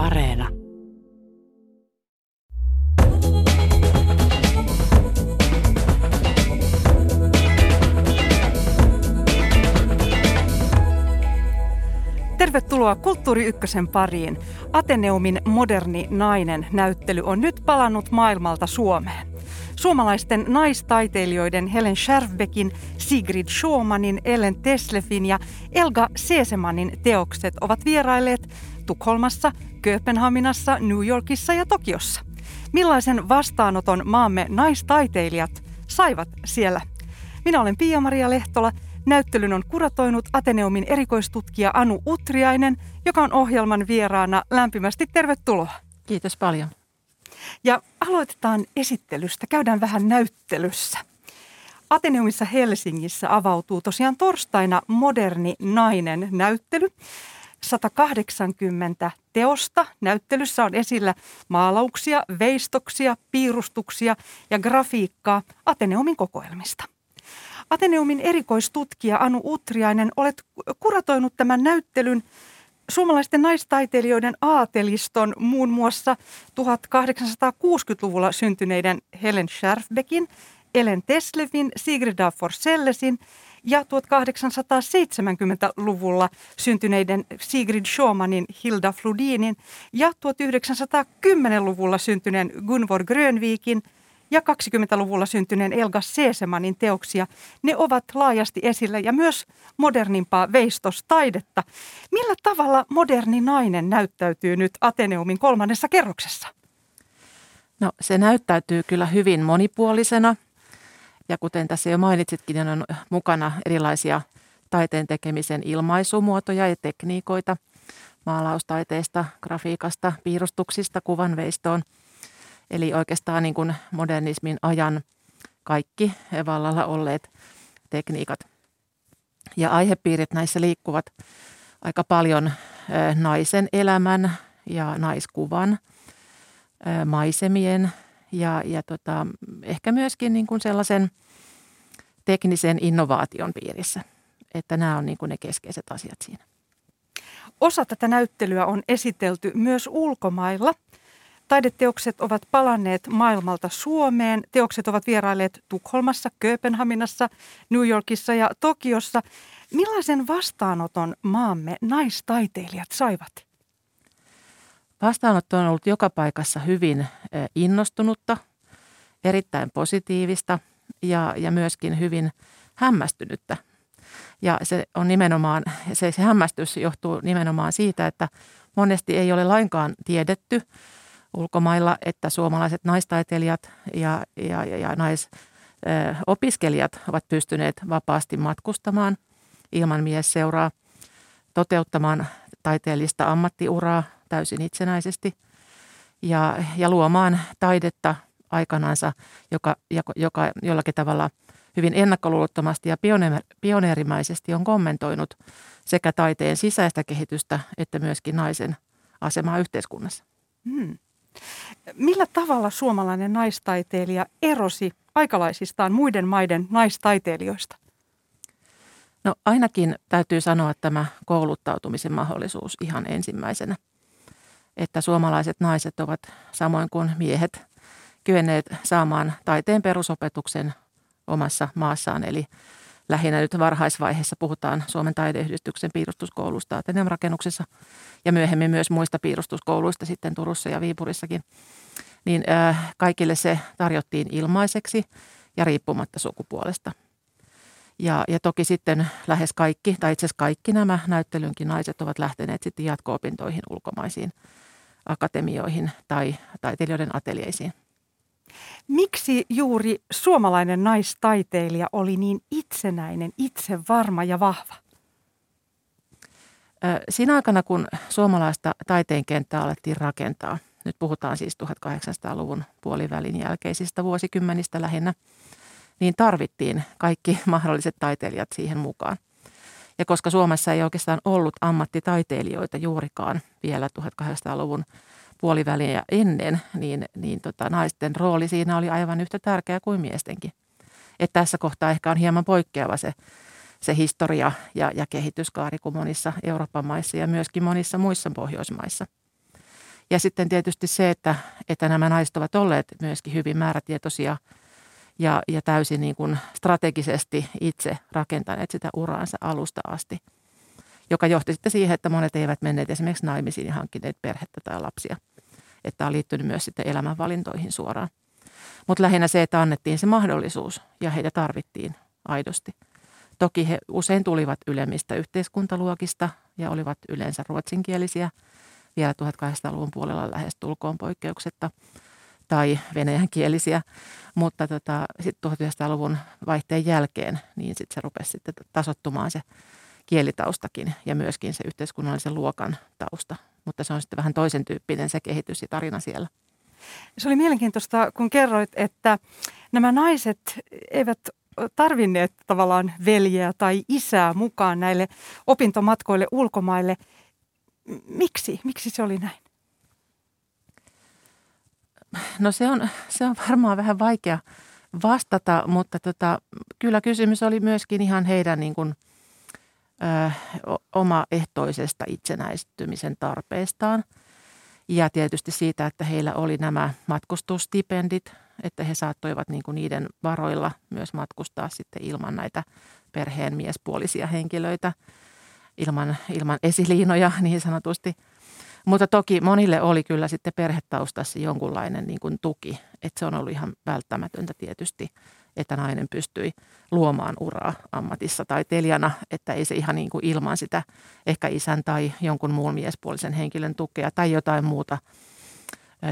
Areena. Tervetuloa Kulttuuri Ykkösen pariin. Ateneumin moderni nainen näyttely on nyt palannut maailmalta Suomeen. Suomalaisten naistaiteilijoiden Helen Scherfbeckin, Sigrid Schumannin, Ellen Teslefin ja Elga Seesemanin teokset ovat vierailleet Tukholmassa, Kööpenhaminassa, New Yorkissa ja Tokiossa. Millaisen vastaanoton maamme naistaiteilijat saivat siellä? Minä olen Pia-Maria Lehtola. Näyttelyn on kuratoinut Ateneumin erikoistutkija Anu Utriainen, joka on ohjelman vieraana. Lämpimästi tervetuloa. Kiitos paljon. Ja aloitetaan esittelystä. Käydään vähän näyttelyssä. Ateneumissa Helsingissä avautuu tosiaan torstaina moderni nainen näyttely. 180 teosta. Näyttelyssä on esillä maalauksia, veistoksia, piirustuksia ja grafiikkaa Ateneumin kokoelmista. Ateneumin erikoistutkija Anu Utriainen, olet kuratoinut tämän näyttelyn suomalaisten naistaiteilijoiden aateliston muun muassa 1860-luvulla syntyneiden Helen Scherfbeckin, Ellen Teslevin, Sigrid Forsellesin ja 1870-luvulla syntyneiden Sigrid Schumannin, Hilda Flodinin ja 1910-luvulla syntyneen Gunvor Grönvikin – ja 20-luvulla syntyneen Elga Seesemanin teoksia. Ne ovat laajasti esillä ja myös modernimpaa veistostaidetta. Millä tavalla moderni nainen näyttäytyy nyt Ateneumin kolmannessa kerroksessa? No se näyttäytyy kyllä hyvin monipuolisena ja kuten tässä jo mainitsitkin, niin on mukana erilaisia taiteen tekemisen ilmaisumuotoja ja tekniikoita maalaustaiteesta, grafiikasta, piirustuksista, kuvanveistoon – Eli oikeastaan niin kuin modernismin ajan kaikki vallalla olleet tekniikat. Ja aihepiirit näissä liikkuvat aika paljon naisen elämän ja naiskuvan, maisemien ja, ja tota, ehkä myöskin niin kuin sellaisen teknisen innovaation piirissä. Että nämä on niin kuin ne keskeiset asiat siinä. Osa tätä näyttelyä on esitelty myös ulkomailla – Taideteokset ovat palanneet maailmalta Suomeen. Teokset ovat vierailleet Tukholmassa, Kööpenhaminassa, New Yorkissa ja Tokiossa. Millaisen vastaanoton maamme naistaiteilijat saivat? Vastaanotto on ollut joka paikassa hyvin innostunutta, erittäin positiivista ja, ja myöskin hyvin hämmästynyttä. Ja se on nimenomaan, se, se hämmästys johtuu nimenomaan siitä, että monesti ei ole lainkaan tiedetty – ulkomailla, että suomalaiset naistaiteilijat ja, ja, ja, ja naisopiskelijat ovat pystyneet vapaasti matkustamaan ilman miesseuraa, toteuttamaan taiteellista ammattiuraa täysin itsenäisesti ja, ja luomaan taidetta aikanansa, joka, joka jollakin tavalla hyvin ennakkoluulottomasti ja pioneerimaisesti on kommentoinut sekä taiteen sisäistä kehitystä että myöskin naisen asemaa yhteiskunnassa. Hmm. Millä tavalla suomalainen naistaiteilija erosi aikalaisistaan muiden maiden naistaiteilijoista? No ainakin täytyy sanoa tämä kouluttautumisen mahdollisuus ihan ensimmäisenä. Että suomalaiset naiset ovat samoin kuin miehet kyenneet saamaan taiteen perusopetuksen omassa maassaan. Eli lähinnä nyt varhaisvaiheessa puhutaan Suomen taideyhdistyksen piirustuskoulusta Ateneum rakennuksessa ja myöhemmin myös muista piirustuskouluista sitten Turussa ja Viipurissakin. Niin äh, kaikille se tarjottiin ilmaiseksi ja riippumatta sukupuolesta. Ja, ja toki sitten lähes kaikki, tai itse asiassa kaikki nämä näyttelynkin naiset ovat lähteneet sitten jatko-opintoihin ulkomaisiin akatemioihin tai taiteilijoiden ateljeisiin. Miksi juuri suomalainen naistaiteilija oli niin itsenäinen, itsevarma ja vahva? Siinä aikana, kun suomalaista taiteen kenttää alettiin rakentaa, nyt puhutaan siis 1800-luvun puolivälin jälkeisistä vuosikymmenistä lähinnä, niin tarvittiin kaikki mahdolliset taiteilijat siihen mukaan. Ja koska Suomessa ei oikeastaan ollut ammattitaiteilijoita juurikaan vielä 1800-luvun puoliväliä ennen, niin, niin tota, naisten rooli siinä oli aivan yhtä tärkeä kuin miestenkin. Et tässä kohtaa ehkä on hieman poikkeava se, se historia ja, ja kehityskaari kuin monissa Euroopan maissa ja myöskin monissa muissa Pohjoismaissa. Ja sitten tietysti se, että, että nämä naiset ovat olleet myöskin hyvin määrätietoisia ja, ja täysin niin kuin strategisesti itse rakentaneet sitä uraansa alusta asti, joka johti sitten siihen, että monet eivät menneet esimerkiksi naimisiin ja hankkineet perhettä tai lapsia. Että on liittynyt myös sitten elämänvalintoihin suoraan. Mutta lähinnä se, että annettiin se mahdollisuus ja heitä tarvittiin aidosti. Toki he usein tulivat ylemmistä yhteiskuntaluokista ja olivat yleensä ruotsinkielisiä vielä 1800-luvun puolella lähes tulkoon poikkeuksetta tai venäjänkielisiä, mutta tota, sitten 1900-luvun vaihteen jälkeen niin sitten se rupesi sitten tasottumaan se kielitaustakin ja myöskin se yhteiskunnallisen luokan tausta. Mutta se on sitten vähän toisen tyyppinen se kehitys ja tarina siellä. Se oli mielenkiintoista, kun kerroit, että nämä naiset eivät tarvinneet tavallaan veljeä tai isää mukaan näille opintomatkoille ulkomaille. Miksi? Miksi se oli näin? No se on, se on varmaan vähän vaikea vastata, mutta tota, kyllä kysymys oli myöskin ihan heidän niin kuin, ö, omaehtoisesta itsenäistymisen tarpeestaan. Ja tietysti siitä, että heillä oli nämä matkustustipendit, että he saattoivat niin kuin niiden varoilla myös matkustaa sitten ilman näitä perheen miespuolisia henkilöitä, ilman, ilman esiliinoja niin sanotusti. Mutta toki monille oli kyllä sitten perhetaustassa jonkunlainen niin kuin tuki, että se on ollut ihan välttämätöntä tietysti, että nainen pystyi luomaan uraa ammatissa taiteilijana, että ei se ihan niin kuin ilman sitä ehkä isän tai jonkun muun miespuolisen henkilön tukea tai jotain muuta –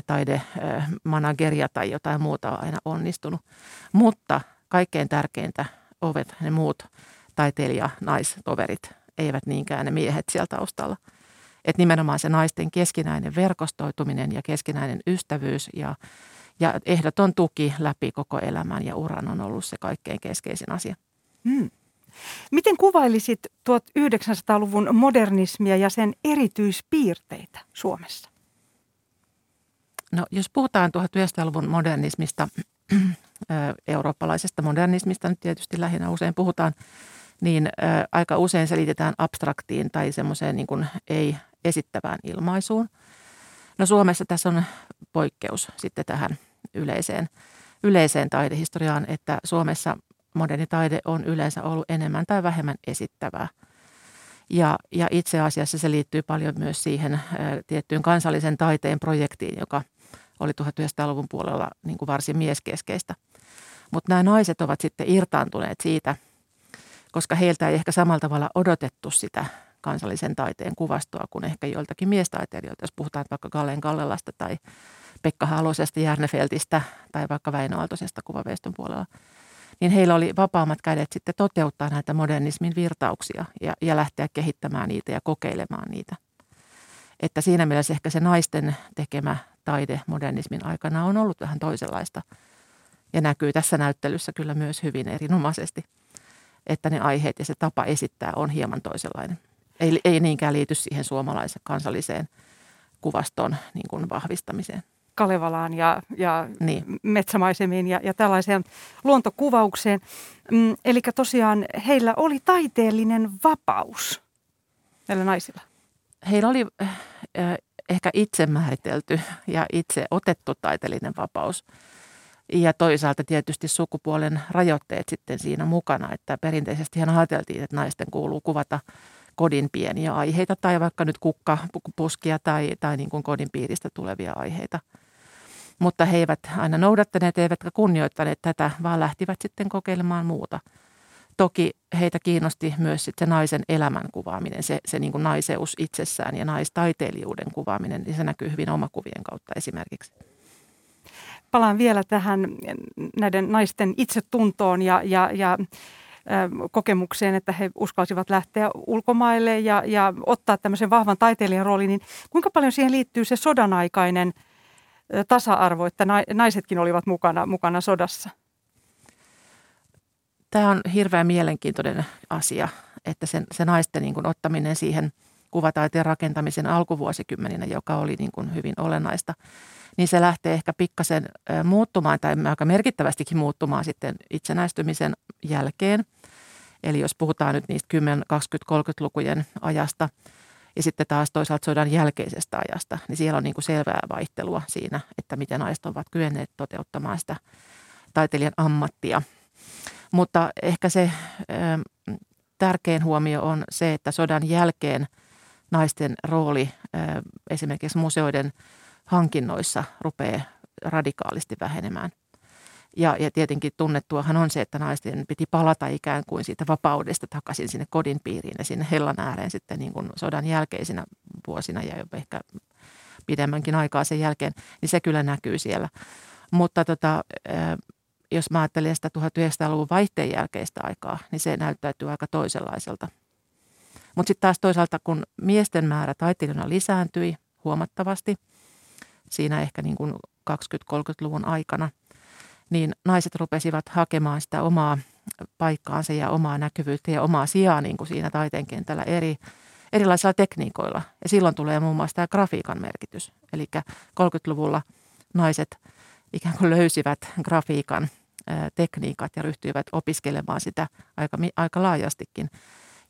taidemanageria tai jotain muuta on aina onnistunut. Mutta kaikkein tärkeintä ovat ne muut taiteilija naistoverit, eivät niinkään ne miehet siellä taustalla. Että nimenomaan se naisten keskinäinen verkostoituminen ja keskinäinen ystävyys ja, ja ehdoton tuki läpi koko elämän ja uran on ollut se kaikkein keskeisin asia. Hmm. Miten kuvailisit 1900-luvun modernismia ja sen erityispiirteitä Suomessa? No jos puhutaan 1900-luvun modernismista, eurooppalaisesta modernismista nyt tietysti lähinnä usein puhutaan, niin aika usein selitetään abstraktiin tai semmoiseen niin kuin ei-esittävään ilmaisuun. No Suomessa tässä on poikkeus sitten tähän yleiseen, yleiseen taidehistoriaan, että Suomessa moderni taide on yleensä ollut enemmän tai vähemmän esittävää. Ja, ja itse asiassa se liittyy paljon myös siihen ä, tiettyyn kansallisen taiteen projektiin, joka – oli 1900-luvun puolella niin kuin varsin mieskeskeistä. Mutta nämä naiset ovat sitten irtaantuneet siitä, koska heiltä ei ehkä samalla tavalla odotettu sitä kansallisen taiteen kuvastoa kuin ehkä joiltakin miestaiteilijoilta, jos puhutaan vaikka Kalleen Kallelasta tai Pekka Halosesta, Järnefeltistä tai vaikka Väinö Aaltosesta kuvaveiston puolella, niin heillä oli vapaammat kädet sitten toteuttaa näitä modernismin virtauksia ja, ja lähteä kehittämään niitä ja kokeilemaan niitä. Että siinä mielessä ehkä se naisten tekemä taide modernismin aikana on ollut vähän toisenlaista ja näkyy tässä näyttelyssä kyllä myös hyvin erinomaisesti, että ne aiheet ja se tapa esittää on hieman toisenlainen. Ei, ei niinkään liity siihen suomalaisen kansalliseen kuvaston niin kuin vahvistamiseen. Kalevalaan ja, ja niin. metsämaisemiin ja, ja tällaiseen luontokuvaukseen. Mm, eli tosiaan heillä oli taiteellinen vapaus näillä naisilla. Heillä oli äh, ehkä itse määritelty ja itse otettu taiteellinen vapaus. Ja toisaalta tietysti sukupuolen rajoitteet sitten siinä mukana, että perinteisesti hän ajateltiin, että naisten kuuluu kuvata kodin pieniä aiheita tai vaikka nyt kukkapuskia tai, tai niin kuin kodin piiristä tulevia aiheita. Mutta he eivät aina noudattaneet eivätkä kunnioittaneet tätä, vaan lähtivät sitten kokeilemaan muuta – Toki heitä kiinnosti myös sitten se naisen elämän kuvaaminen, se, se niin kuin naiseus itsessään ja naistaiteilijuuden kuvaaminen, niin se näkyy hyvin omakuvien kautta esimerkiksi. Palaan vielä tähän näiden naisten itsetuntoon ja, ja, ja kokemukseen, että he uskalsivat lähteä ulkomaille ja, ja ottaa tämmöisen vahvan taiteilijan roolin, niin kuinka paljon siihen liittyy se sodan aikainen tasa-arvo, että naisetkin olivat mukana, mukana sodassa? tämä on hirveän mielenkiintoinen asia, että sen, se naisten niin kuin ottaminen siihen kuvataiteen rakentamisen alkuvuosikymmeninä, joka oli niin kuin hyvin olennaista, niin se lähtee ehkä pikkasen muuttumaan tai aika merkittävästikin muuttumaan sitten itsenäistymisen jälkeen. Eli jos puhutaan nyt niistä 10, 20, 30-lukujen ajasta, Ja sitten taas toisaalta sodan jälkeisestä ajasta, niin siellä on niin kuin selvää vaihtelua siinä, että miten naiset ovat kyenneet toteuttamaan sitä taiteilijan ammattia. Mutta ehkä se ö, tärkein huomio on se, että sodan jälkeen naisten rooli ö, esimerkiksi museoiden hankinnoissa rupeaa radikaalisti vähenemään. Ja, ja tietenkin tunnettuahan on se, että naisten piti palata ikään kuin siitä vapaudesta takaisin sinne kodin piiriin ja sinne hellan ääreen sitten niin kuin sodan jälkeisinä vuosina ja jopa ehkä pidemmänkin aikaa sen jälkeen, niin se kyllä näkyy siellä. Mutta tota, jos mä ajattelen sitä 1900-luvun vaihteen jälkeistä aikaa, niin se näyttäytyy aika toisenlaiselta. Mutta sitten taas toisaalta, kun miesten määrä taiteilijana lisääntyi huomattavasti, siinä ehkä niin kuin 20-30-luvun aikana, niin naiset rupesivat hakemaan sitä omaa paikkaansa ja omaa näkyvyyttä ja omaa sijaa niin kuin siinä taiteen kentällä eri, erilaisilla tekniikoilla. Ja silloin tulee muun muassa tämä grafiikan merkitys. Eli 30-luvulla naiset ikään kuin löysivät grafiikan tekniikat ja ryhtyivät opiskelemaan sitä aika, aika laajastikin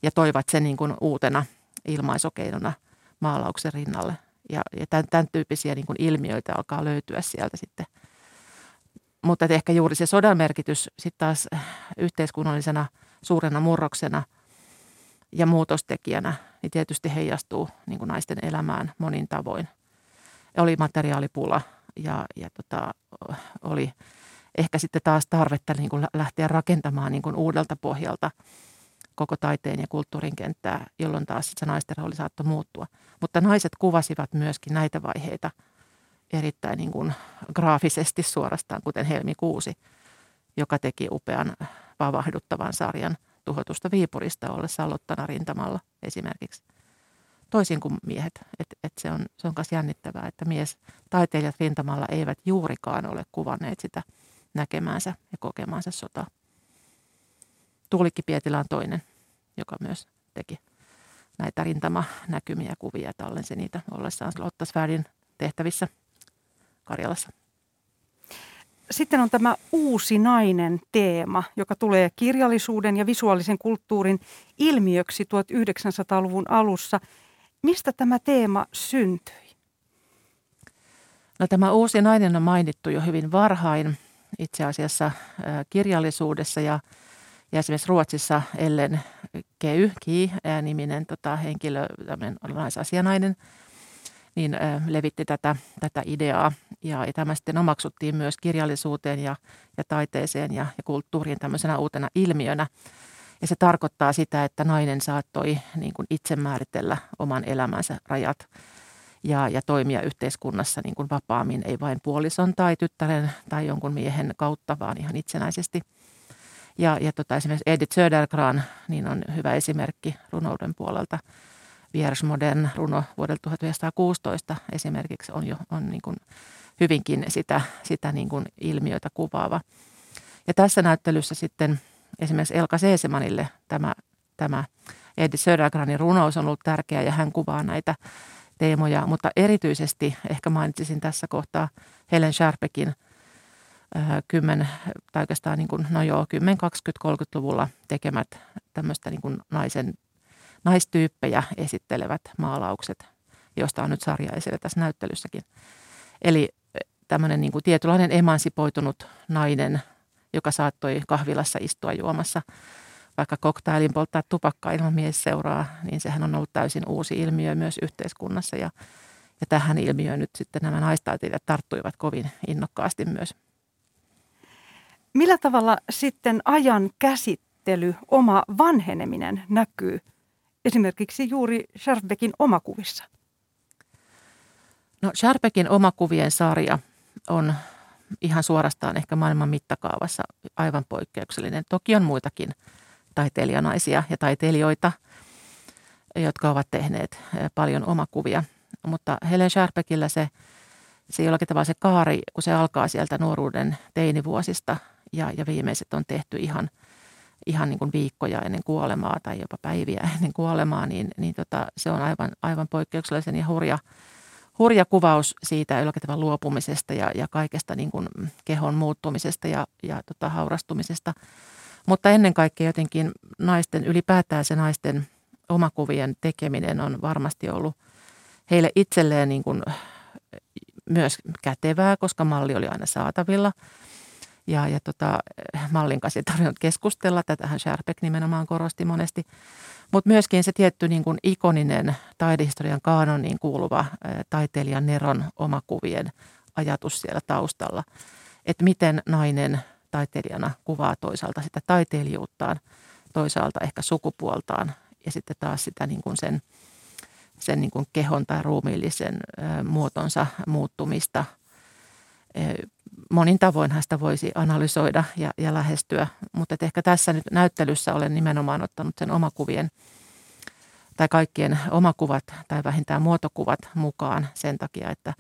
ja toivat sen niin kuin uutena ilmaisokeinona maalauksen rinnalle. Ja, ja tämän, tämän tyyppisiä niin kuin ilmiöitä alkaa löytyä sieltä sitten. Mutta ehkä juuri se sodan merkitys sitten taas yhteiskunnallisena suurena murroksena ja muutostekijänä, niin tietysti heijastuu niin kuin naisten elämään monin tavoin. Oli materiaalipula ja, ja tota, oli ehkä sitten taas tarvetta niin kuin lähteä rakentamaan niin kuin uudelta pohjalta koko taiteen ja kulttuurin kenttää, jolloin taas se naisten rooli saattoi muuttua. Mutta naiset kuvasivat myöskin näitä vaiheita erittäin niin kuin graafisesti suorastaan, kuten Helmi Kuusi, joka teki upean vavahduttavan sarjan tuhotusta Viipurista ollessa aloittana rintamalla esimerkiksi. Toisin kuin miehet. Et, et se on, se on jännittävää, että mies taiteilijat rintamalla eivät juurikaan ole kuvanneet sitä – näkemäänsä ja kokemaansa sotaa. Tuulikki Pietilä on toinen, joka myös teki näitä rintamanäkymiä kuvia tallensi niitä ollessaan Lottasväärin tehtävissä Karjalassa. Sitten on tämä uusi nainen teema, joka tulee kirjallisuuden ja visuaalisen kulttuurin ilmiöksi 1900-luvun alussa. Mistä tämä teema syntyi? No, tämä uusi nainen on mainittu jo hyvin varhain itse asiassa kirjallisuudessa ja, ja esimerkiksi Ruotsissa Ellen Key, Ki, niminen tota, henkilö, tämmöinen naisasianainen, niin levitti tätä, tätä ideaa ja, ja tämä sitten omaksuttiin myös kirjallisuuteen ja, ja taiteeseen ja, ja kulttuuriin tämmöisenä uutena ilmiönä. Ja se tarkoittaa sitä, että nainen saattoi niin kuin itse määritellä oman elämänsä rajat ja, ja toimia yhteiskunnassa niin kuin vapaammin, ei vain puolison tai tyttären tai jonkun miehen kautta, vaan ihan itsenäisesti. Ja, ja tota, esimerkiksi Edith Södergran niin on hyvä esimerkki runouden puolelta. Viersmodern runo vuodelta 1916 esimerkiksi on jo on niin kuin hyvinkin sitä, sitä niin kuin ilmiötä kuvaava. Ja tässä näyttelyssä sitten esimerkiksi Elka Seesemanille tämä, tämä Edith Södergranin runous on ollut tärkeä ja hän kuvaa näitä teemoja, mutta erityisesti ehkä mainitsisin tässä kohtaa Helen Sharpekin kymmen, tai oikeastaan niin kuin, no joo, 10, 20, 30-luvulla tekemät tämmöistä niin kuin naisen, naistyyppejä esittelevät maalaukset, josta on nyt sarja esillä tässä näyttelyssäkin. Eli tämmöinen niin kuin tietynlainen emansipoitunut nainen, joka saattoi kahvilassa istua juomassa – vaikka koktailin polttaa tupakkaa ilman mies seuraa, niin sehän on ollut täysin uusi ilmiö myös yhteiskunnassa. Ja, ja tähän ilmiöön nyt sitten nämä naistaiteilijat tarttuivat kovin innokkaasti myös. Millä tavalla sitten ajan käsittely, oma vanheneminen näkyy esimerkiksi juuri Scharbeckin omakuvissa? No Scharbeckin omakuvien sarja on ihan suorastaan ehkä maailman mittakaavassa aivan poikkeuksellinen. Toki on muitakin taiteilijanaisia ja taiteilijoita, jotka ovat tehneet paljon omakuvia. Mutta Helen Sharpekillä se, se jollakin tavalla se kaari, kun se alkaa sieltä nuoruuden teinivuosista ja, ja viimeiset on tehty ihan, ihan niin kuin viikkoja ennen kuolemaa tai jopa päiviä ennen kuolemaa, niin, niin tota, se on aivan, aivan poikkeuksellisen ja hurja, hurja kuvaus siitä jollakin luopumisesta ja, ja kaikesta niin kuin kehon muuttumisesta ja, ja tota, haurastumisesta – mutta ennen kaikkea jotenkin naisten, ylipäätään se naisten omakuvien tekeminen on varmasti ollut heille itselleen niin kuin myös kätevää, koska malli oli aina saatavilla. Ja, ja tota, mallin kanssa ei tarvinnut keskustella, tätähän Sherbeck nimenomaan korosti monesti. Mutta myöskin se tietty niin kuin ikoninen taidehistorian kaanoniin kuuluva taiteilijan Neron omakuvien ajatus siellä taustalla. Että miten nainen taiteilijana kuvaa toisaalta sitä taiteilijuuttaan, toisaalta ehkä sukupuoltaan ja sitten taas sitä niin kuin sen, sen niin kuin kehon tai ruumiillisen muotonsa muuttumista. Monin tavoinhan sitä voisi analysoida ja, ja lähestyä, mutta ehkä tässä nyt näyttelyssä olen nimenomaan ottanut sen omakuvien tai kaikkien omakuvat tai vähintään muotokuvat mukaan sen takia, että,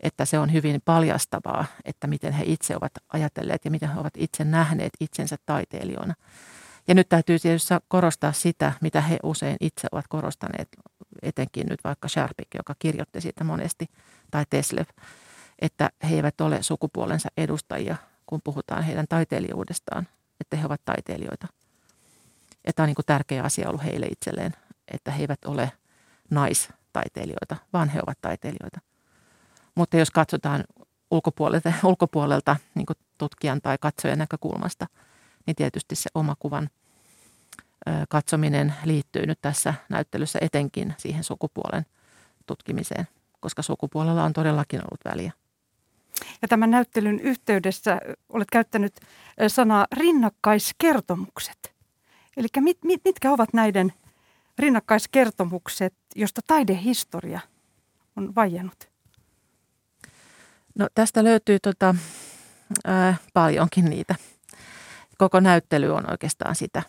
että se on hyvin paljastavaa, että miten he itse ovat ajatelleet ja miten he ovat itse nähneet itsensä taiteilijoina. Ja nyt täytyy tietysti korostaa sitä, mitä he usein itse ovat korostaneet, etenkin nyt vaikka Sharpik, joka kirjoitti siitä monesti, tai Teslev, että he eivät ole sukupuolensa edustajia, kun puhutaan heidän taiteilijuudestaan, että he ovat taiteilijoita. Ja tämä on niin kuin tärkeä asia ollut heille itselleen, että he eivät ole naistaiteilijoita, vaan he ovat taiteilijoita. Mutta jos katsotaan ulkopuolelta, ulkopuolelta niin tutkijan tai katsojan näkökulmasta – niin tietysti se omakuvan katsominen liittyy nyt tässä näyttelyssä etenkin siihen sukupuolen tutkimiseen, koska sukupuolella on todellakin ollut väliä. Ja tämän näyttelyn yhteydessä olet käyttänyt sanaa rinnakkaiskertomukset. Eli mit, mit, mitkä ovat näiden rinnakkaiskertomukset, josta taidehistoria on vajennut? No tästä löytyy tota, ää, paljonkin niitä koko näyttely on oikeastaan sitä.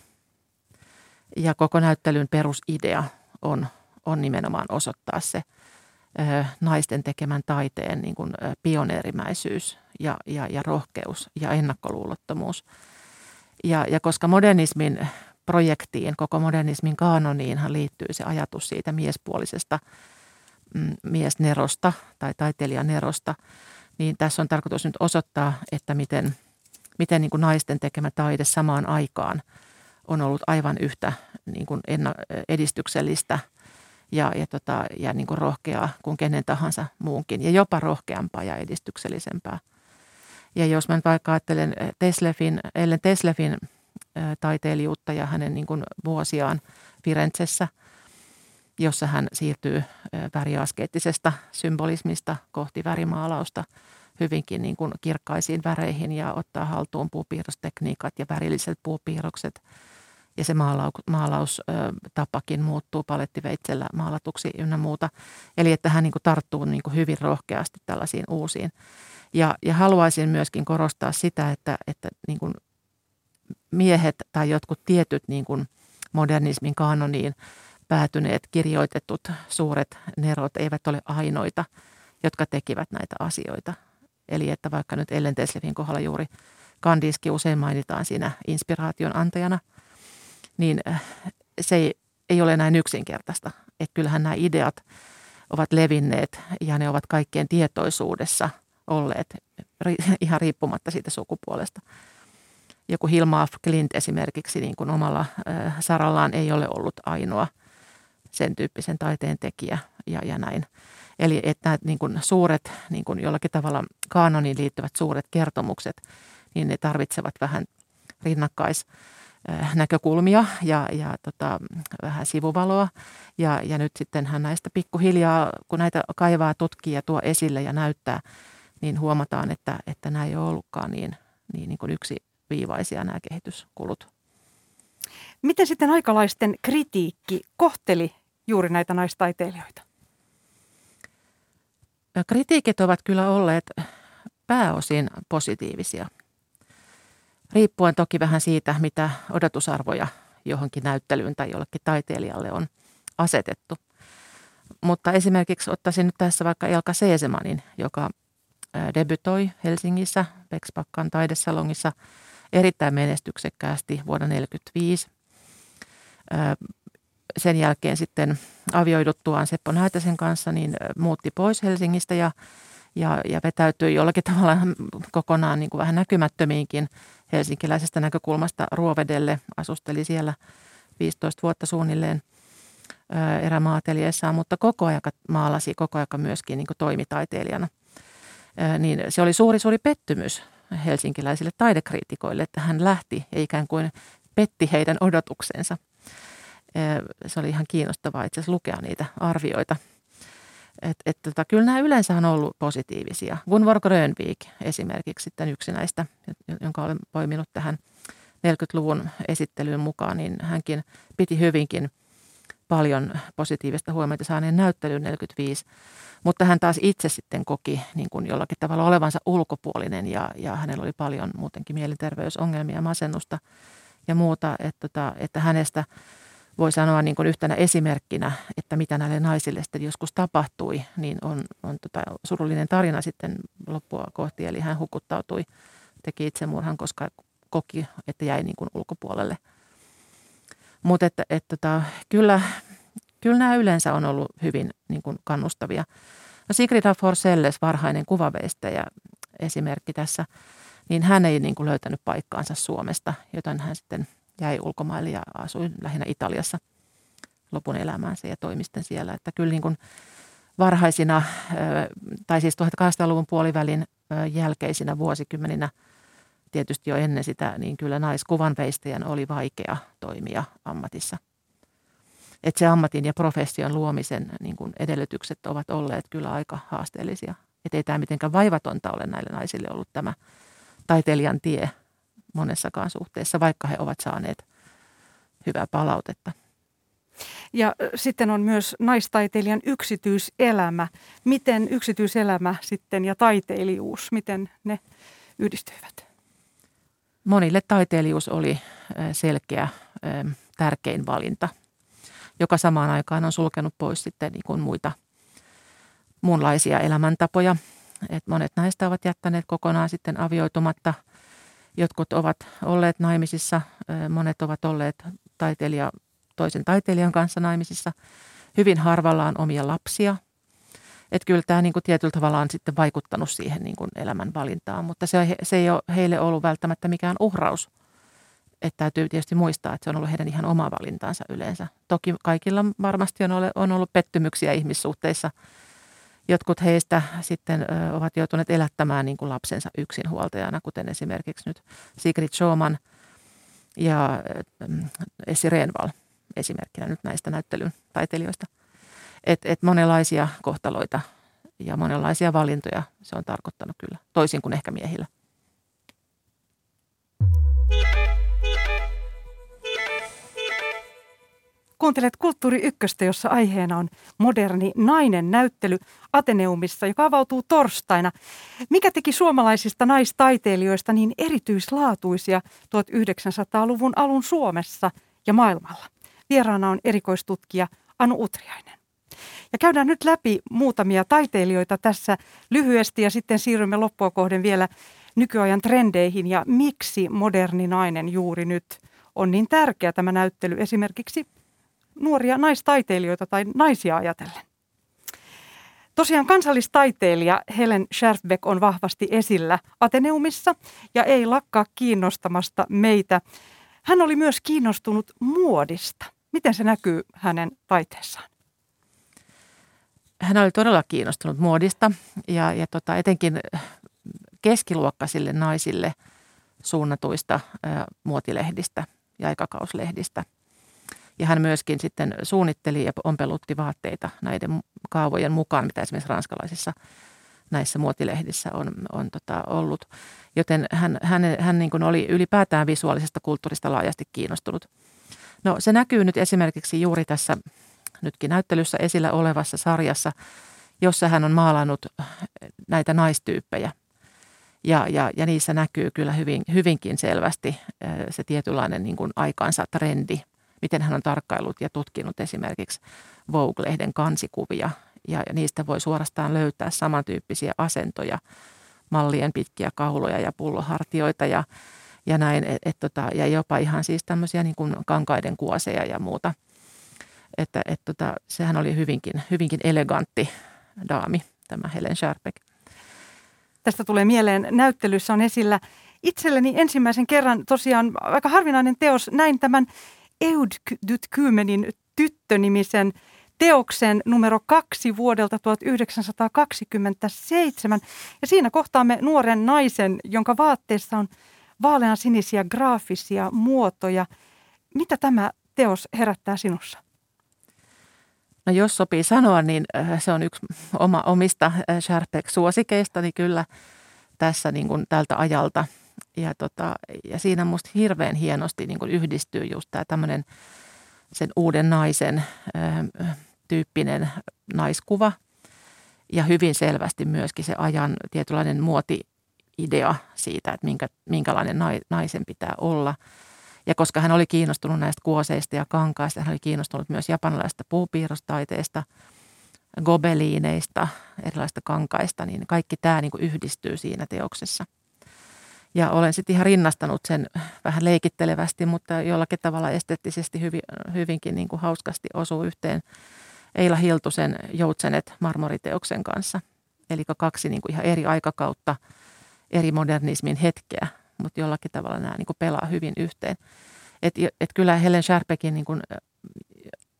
Ja koko näyttelyn perusidea on, on nimenomaan osoittaa se naisten tekemän taiteen niin kuin, pioneerimäisyys ja, ja, ja rohkeus ja ennakkoluulottomuus. Ja, ja koska modernismin projektiin, koko modernismin kaanoniinhan liittyy se ajatus siitä miespuolisesta mm, miesnerosta tai taiteilijanerosta, niin tässä on tarkoitus nyt osoittaa, että miten – miten niin kuin naisten tekemä taide samaan aikaan on ollut aivan yhtä niin kuin edistyksellistä ja, ja, tota, ja niin kuin rohkeaa kuin kenen tahansa muunkin ja jopa rohkeampaa ja edistyksellisempää. Ja jos mä nyt vaikka ajattelen Teslefin, Ellen Teslefin taiteilijuutta ja hänen niin kuin vuosiaan Firenzessä, jossa hän siirtyy väriaskeettisesta symbolismista kohti värimaalausta – hyvinkin niin kuin kirkkaisiin väreihin ja ottaa haltuun puupiirrostekniikat ja värilliset puupiirrokset. Ja se maalaus, maalaustapakin muuttuu palettiveitsellä maalatuksi ynnä muuta. Eli että hän niin kuin tarttuu niin kuin hyvin rohkeasti tällaisiin uusiin. Ja, ja haluaisin myöskin korostaa sitä, että, että niin kuin miehet tai jotkut tietyt niin kuin modernismin kanoniin päätyneet kirjoitetut suuret nerot eivät ole ainoita, jotka tekivät näitä asioita, Eli että vaikka nyt Ellen Teslevin kohdalla juuri Kandiski usein mainitaan siinä inspiraation antajana, niin äh, se ei, ei ole näin yksinkertaista. Että kyllähän nämä ideat ovat levinneet ja ne ovat kaikkien tietoisuudessa olleet ihan riippumatta siitä sukupuolesta. Joku Hilma af Klint esimerkiksi niin kuin omalla äh, sarallaan ei ole ollut ainoa sen tyyppisen taiteen tekijä ja, ja näin. Eli että nämä niin kuin suuret, niin kuin jollakin tavalla kaanoniin liittyvät suuret kertomukset, niin ne tarvitsevat vähän rinnakkais näkökulmia ja, ja tota, vähän sivuvaloa. Ja, ja nyt sitten hän näistä pikkuhiljaa, kun näitä kaivaa, tutkii ja tuo esille ja näyttää, niin huomataan, että, että nämä ei ole ollutkaan niin, niin, niin kuin yksiviivaisia nämä kehityskulut. Miten sitten aikalaisten kritiikki kohteli juuri näitä naistaiteilijoita? Kritiikit ovat kyllä olleet pääosin positiivisia. Riippuen toki vähän siitä, mitä odotusarvoja johonkin näyttelyyn tai jollekin taiteilijalle on asetettu. Mutta esimerkiksi ottaisin nyt tässä vaikka Elka Seesemanin, joka debytoi Helsingissä Pekspakkan taidesalongissa erittäin menestyksekkäästi vuonna 1945 sen jälkeen sitten avioiduttuaan Seppo Näätäsen kanssa, niin muutti pois Helsingistä ja, ja, ja vetäytyi jollakin tavalla kokonaan niin kuin vähän näkymättömiinkin helsinkiläisestä näkökulmasta Ruovedelle. Asusteli siellä 15 vuotta suunnilleen. erämaateliessaan, mutta koko ajan maalasi koko ajan myöskin niin toimitaiteilijana. Niin se oli suuri, suuri pettymys helsinkiläisille taidekriitikoille, että hän lähti ja ikään kuin petti heidän odotuksensa. Se oli ihan kiinnostavaa itse asiassa lukea niitä arvioita. Et, et, tota, kyllä nämä yleensä on ollut positiivisia. Gunvor Grönvik esimerkiksi sitten yksi näistä, jonka olen poiminut tähän 40-luvun esittelyyn mukaan, niin hänkin piti hyvinkin paljon positiivista huomiota saaneen näyttelyyn 45. Mutta hän taas itse sitten koki niin kuin jollakin tavalla olevansa ulkopuolinen ja, ja hänellä oli paljon muutenkin mielenterveysongelmia, masennusta ja muuta, että, tota, että hänestä voi sanoa niin kuin yhtenä esimerkkinä, että mitä näille naisille sitten joskus tapahtui, niin on, on tota surullinen tarina sitten loppua kohti. Eli hän hukuttautui, teki itsemurhan, koska koki, että jäi niin kuin ulkopuolelle. Mutta että, että, että kyllä, kyllä nämä yleensä on ollut hyvin niin kuin kannustavia. No Sigrida Forselles, varhainen kuvaveistäjä esimerkki tässä, niin hän ei niin kuin löytänyt paikkaansa Suomesta, joten hän sitten jäi ulkomaille ja asui lähinnä Italiassa lopun elämäänsä ja toimisten siellä. Että kyllä niin kuin varhaisina, tai siis 1800-luvun puolivälin jälkeisinä vuosikymmeninä, tietysti jo ennen sitä, niin kyllä naiskuvanveistäjän oli vaikea toimia ammatissa. Että se ammatin ja profession luomisen niin kuin edellytykset ovat olleet kyllä aika haasteellisia. Että ei tämä mitenkään vaivatonta ole näille naisille ollut tämä taiteilijan tie – monessakaan suhteessa, vaikka he ovat saaneet hyvää palautetta. Ja sitten on myös naistaiteilijan yksityiselämä. Miten yksityiselämä sitten ja taiteilijuus, miten ne yhdistyivät? Monille taiteilijuus oli selkeä, tärkein valinta, joka samaan aikaan on sulkenut pois sitten niin kuin muita muunlaisia elämäntapoja. Et monet näistä ovat jättäneet kokonaan sitten avioitumatta – Jotkut ovat olleet naimisissa, monet ovat olleet taiteilija, toisen taiteilijan kanssa naimisissa. Hyvin harvalla on omia lapsia. Että kyllä tämä niin kuin tietyllä tavalla on sitten vaikuttanut siihen niin kuin elämän valintaan, mutta se, se ei ole heille ollut välttämättä mikään uhraus. Että täytyy tietysti muistaa, että se on ollut heidän ihan oma valintaansa yleensä. Toki kaikilla varmasti on, on ollut pettymyksiä ihmissuhteissa – Jotkut heistä sitten ovat joutuneet elättämään niin kuin lapsensa yksinhuoltajana, kuten esimerkiksi nyt Sigrid Schoman ja Essi Renval esimerkkinä nyt näistä näyttelyn taiteilijoista. Et, et monenlaisia kohtaloita ja monenlaisia valintoja se on tarkoittanut kyllä, toisin kuin ehkä miehillä. Kuuntelet Kulttuuri Ykköstä, jossa aiheena on moderni nainen näyttely Ateneumissa, joka avautuu torstaina. Mikä teki suomalaisista naistaiteilijoista niin erityislaatuisia 1900-luvun alun Suomessa ja maailmalla? Vieraana on erikoistutkija Anu Utriainen. Ja käydään nyt läpi muutamia taiteilijoita tässä lyhyesti ja sitten siirrymme loppua kohden vielä nykyajan trendeihin ja miksi moderni nainen juuri nyt on niin tärkeä tämä näyttely esimerkiksi nuoria naistaiteilijoita tai naisia ajatellen. Tosiaan kansallistaiteilija Helen Scherfbeck on vahvasti esillä Ateneumissa ja ei lakkaa kiinnostamasta meitä. Hän oli myös kiinnostunut muodista. Miten se näkyy hänen taiteessaan? Hän oli todella kiinnostunut muodista ja, ja tota, etenkin keskiluokkaisille naisille suunnatuista ä, muotilehdistä ja aikakauslehdistä – ja hän myöskin sitten suunnitteli ja ompelutti vaatteita näiden kaavojen mukaan, mitä esimerkiksi ranskalaisissa näissä muotilehdissä on, on tota ollut. Joten hän, hän, hän niin kuin oli ylipäätään visuaalisesta kulttuurista laajasti kiinnostunut. No se näkyy nyt esimerkiksi juuri tässä nytkin näyttelyssä esillä olevassa sarjassa, jossa hän on maalannut näitä naistyyppejä. Ja, ja, ja niissä näkyy kyllä hyvin, hyvinkin selvästi se tietynlainen niin kuin aikaansa trendi – miten hän on tarkkaillut ja tutkinut esimerkiksi Vogue-lehden kansikuvia. Ja niistä voi suorastaan löytää samantyyppisiä asentoja, mallien pitkiä kauloja ja pullohartioita ja, ja näin. Et, et tota, ja jopa ihan siis tämmöisiä niin kuin kankaiden kuoseja ja muuta. Että et tota, sehän oli hyvinkin, hyvinkin elegantti daami, tämä Helen Sharpeck. Tästä tulee mieleen, näyttelyssä on esillä itselleni ensimmäisen kerran tosiaan aika harvinainen teos. Näin tämän Eud Kymenin tyttö-nimisen teoksen numero kaksi vuodelta 1927. Ja siinä kohtaamme nuoren naisen, jonka vaatteessa on vaalean sinisiä graafisia muotoja. Mitä tämä teos herättää sinussa? No jos sopii sanoa, niin äh, se on yksi oma, omista äh, Sharpek-suosikeista, niin kyllä tässä niin kuin tältä ajalta. Ja, tota, ja siinä musta hirveän hienosti niin kuin yhdistyy just tämä tämmöinen sen uuden naisen äh, tyyppinen naiskuva ja hyvin selvästi myöskin se ajan tietynlainen muoti-idea siitä, että minkä, minkälainen naisen pitää olla – ja koska hän oli kiinnostunut näistä kuoseista ja kankaista, hän oli kiinnostunut myös japanilaisesta puupiirrostaiteesta, gobeliineista, erilaisista kankaista, niin kaikki tämä niin kuin yhdistyy siinä teoksessa. Ja olen sitten ihan rinnastanut sen vähän leikittelevästi, mutta jollakin tavalla esteettisesti hyvin, hyvinkin niin kuin hauskasti osuu yhteen Eila Hiltusen Joutsenet marmoriteoksen kanssa. Eli kaksi niin kuin ihan eri aikakautta, eri modernismin hetkeä mutta jollakin tavalla nämä niin kuin pelaa hyvin yhteen. Et, et kyllä Helen Sharpekin niin kuin,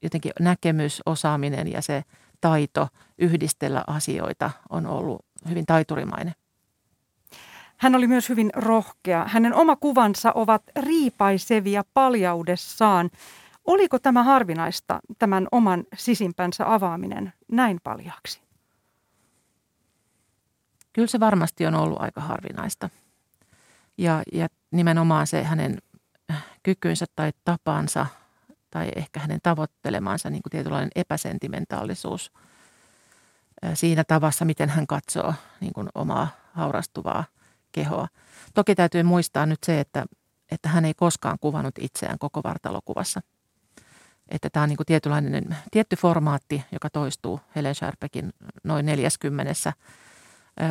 jotenkin näkemys, osaaminen ja se taito yhdistellä asioita on ollut hyvin taiturimainen. Hän oli myös hyvin rohkea. Hänen oma kuvansa ovat riipaisevia paljaudessaan. Oliko tämä harvinaista, tämän oman sisimpänsä avaaminen näin paljaaksi? Kyllä se varmasti on ollut aika harvinaista. Ja, ja nimenomaan se hänen kykynsä tai tapansa tai ehkä hänen tavoittelemansa niin kuin tietynlainen epäsentimentaalisuus siinä tavassa, miten hän katsoo niin kuin omaa haurastuvaa kehoa. Toki täytyy muistaa nyt se, että, että hän ei koskaan kuvannut itseään koko vartalokuvassa. Että tämä on niin kuin tietynlainen tietty formaatti, joka toistuu Helen Sharpekin noin 40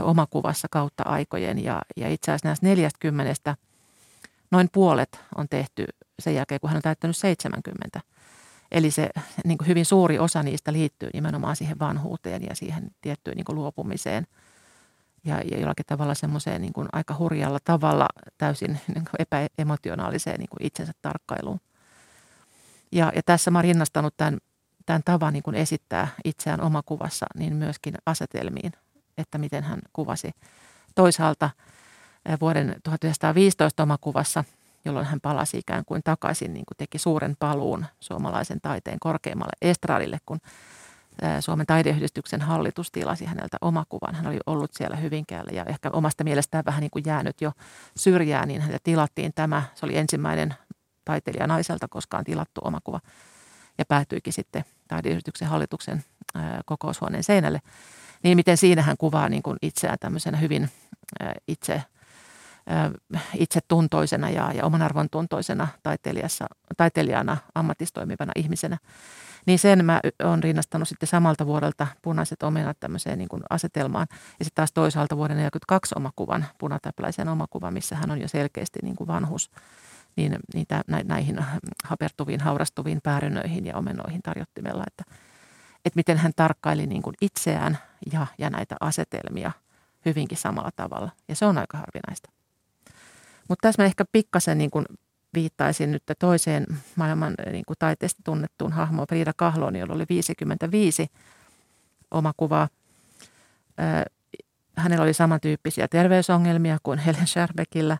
omakuvassa kautta aikojen. Ja, ja itse asiassa näistä 40 noin puolet on tehty sen jälkeen, kun hän on täyttänyt 70. Eli se niin hyvin suuri osa niistä liittyy nimenomaan siihen vanhuuteen ja siihen tiettyyn niin luopumiseen. Ja, ja jollakin tavalla semmoiseen niin kuin aika hurjalla tavalla täysin niin kuin epäemotionaaliseen niin kuin itsensä tarkkailuun. Ja, ja tässä mä oon rinnastanut tämän, tämän tavan niin kuin esittää itseään omakuvassa niin myöskin asetelmiin että miten hän kuvasi toisaalta vuoden 1915 omakuvassa, jolloin hän palasi ikään kuin takaisin, niin kuin teki suuren paluun suomalaisen taiteen korkeammalle estradille, kun Suomen taideyhdistyksen hallitus tilasi häneltä omakuvan. Hän oli ollut siellä Hyvinkäällä ja ehkä omasta mielestään vähän niin kuin jäänyt jo syrjään, niin hänelle tilattiin tämä. Se oli ensimmäinen taiteilija naiselta koskaan tilattu omakuva ja päätyikin sitten taideyhdistyksen hallituksen kokoushuoneen seinälle niin miten siinä hän kuvaa niin kuin itseään tämmöisenä hyvin itse, itsetuntoisena ja, ja oman arvon tuntoisena taiteilijana, ammattistoimivana ihmisenä. Niin sen mä oon rinnastanut sitten samalta vuodelta punaiset omenat tämmöiseen niin kuin asetelmaan. Ja sitten taas toisaalta vuoden 1942 omakuvan, punatäpläisen omakuvan, missä hän on jo selkeästi niin kuin vanhus. Niin, niin näihin hapertuviin, haurastuviin päärynnöihin ja omenoihin tarjottimella, että – että miten hän tarkkaili niin kuin itseään ja, ja näitä asetelmia hyvinkin samalla tavalla. Ja se on aika harvinaista. Mutta tässä mä ehkä pikkasen niin kuin viittaisin nyt toiseen maailman niin kuin taiteesta tunnettuun hahmoon Frida Kahloon, jolla oli 55 omakuvaa. Hänellä oli samantyyppisiä terveysongelmia kuin Helen Scherbeckillä,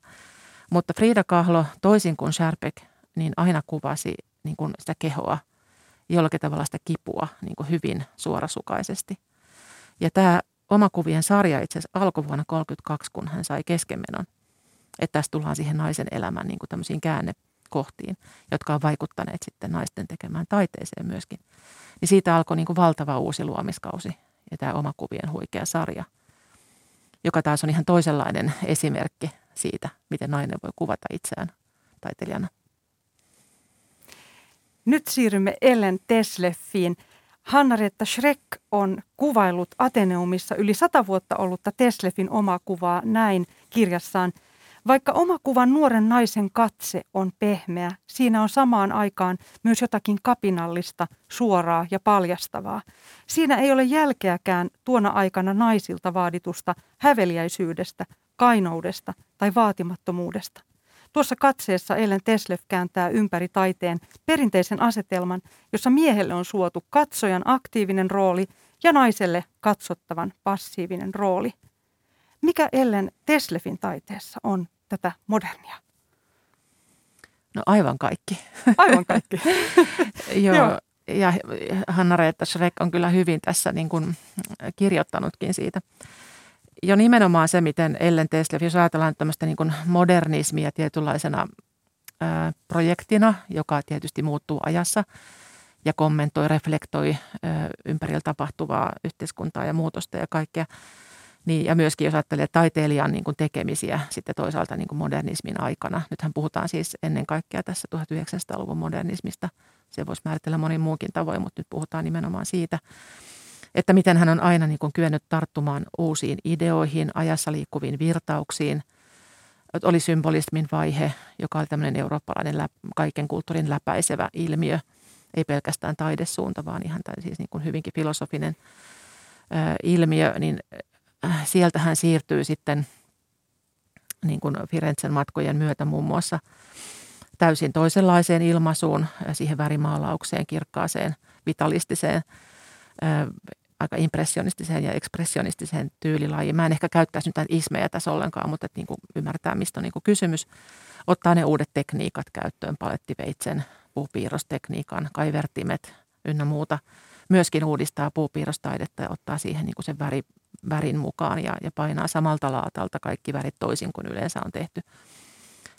mutta Frida Kahlo, toisin kuin Scherbeck, niin aina kuvasi niin kuin sitä kehoa – jollakin tavalla sitä kipua niin kuin hyvin suorasukaisesti. Ja tämä omakuvien sarja itse asiassa alkoi vuonna 1932, kun hän sai keskenmenon. Että tässä tullaan siihen naisen elämän niin kuin tämmöisiin käännekohtiin, jotka on vaikuttaneet sitten naisten tekemään taiteeseen myöskin. Niin siitä alkoi niin kuin valtava uusi luomiskausi ja tämä omakuvien huikea sarja, joka taas on ihan toisenlainen esimerkki siitä, miten nainen voi kuvata itseään taiteilijana. Nyt siirrymme Ellen Tesleffiin. Hanna-Retta Schreck on kuvailut Ateneumissa yli sata vuotta ollutta Teslefin omakuvaa näin kirjassaan. Vaikka omakuvan nuoren naisen katse on pehmeä, siinä on samaan aikaan myös jotakin kapinallista, suoraa ja paljastavaa. Siinä ei ole jälkeäkään tuona aikana naisilta vaaditusta häveliäisyydestä, kainoudesta tai vaatimattomuudesta. Tuossa katseessa Ellen Teslef kääntää ympäri taiteen perinteisen asetelman, jossa miehelle on suotu katsojan aktiivinen rooli ja naiselle katsottavan passiivinen rooli. Mikä Ellen Teslefin taiteessa on tätä modernia? No aivan kaikki. Aivan kaikki. Joo. Joo. Ja Hanna-Reetta Schreck on kyllä hyvin tässä niin kuin kirjoittanutkin siitä. Jo nimenomaan se, miten Ellen Teslev, jos ajatellaan tämmöistä niin kuin modernismia tietynlaisena ää, projektina, joka tietysti muuttuu ajassa ja kommentoi, reflektoi ää, ympärillä tapahtuvaa yhteiskuntaa ja muutosta ja kaikkea – niin, ja myöskin jos ajattelee taiteilijan niin kuin tekemisiä sitten toisaalta niin kuin modernismin aikana. Nythän puhutaan siis ennen kaikkea tässä 1900-luvun modernismista. Se voisi määritellä monin muukin tavoin, mutta nyt puhutaan nimenomaan siitä, että miten hän on aina niin kuin kyennyt tarttumaan uusiin ideoihin, ajassa liikkuviin virtauksiin. Oli symbolismin vaihe, joka oli tämmöinen eurooppalainen lä- kaiken kulttuurin läpäisevä ilmiö. Ei pelkästään taidesuunta, vaan ihan siis niin kuin hyvinkin filosofinen ilmiö, niin sieltä hän siirtyy sitten niin kuin Firenzen matkojen myötä muun muassa täysin toisenlaiseen ilmaisuun, äh, siihen värimaalaukseen, kirkkaaseen, vitalistiseen, äh, aika impressionistiseen ja ekspressionistiseen tyylilajiin. Mä en ehkä käyttäisi nyt ismejä tässä ollenkaan, mutta niin kuin ymmärtää, mistä on niin kuin kysymys. Ottaa ne uudet tekniikat käyttöön, palettiveitsen, puupiirrostekniikan, kaivertimet ynnä muuta. Myöskin uudistaa puupiirrostaidetta ja ottaa siihen niin kuin sen väri, värin mukaan ja, ja painaa samalta laatalta kaikki värit toisin kuin yleensä on tehty.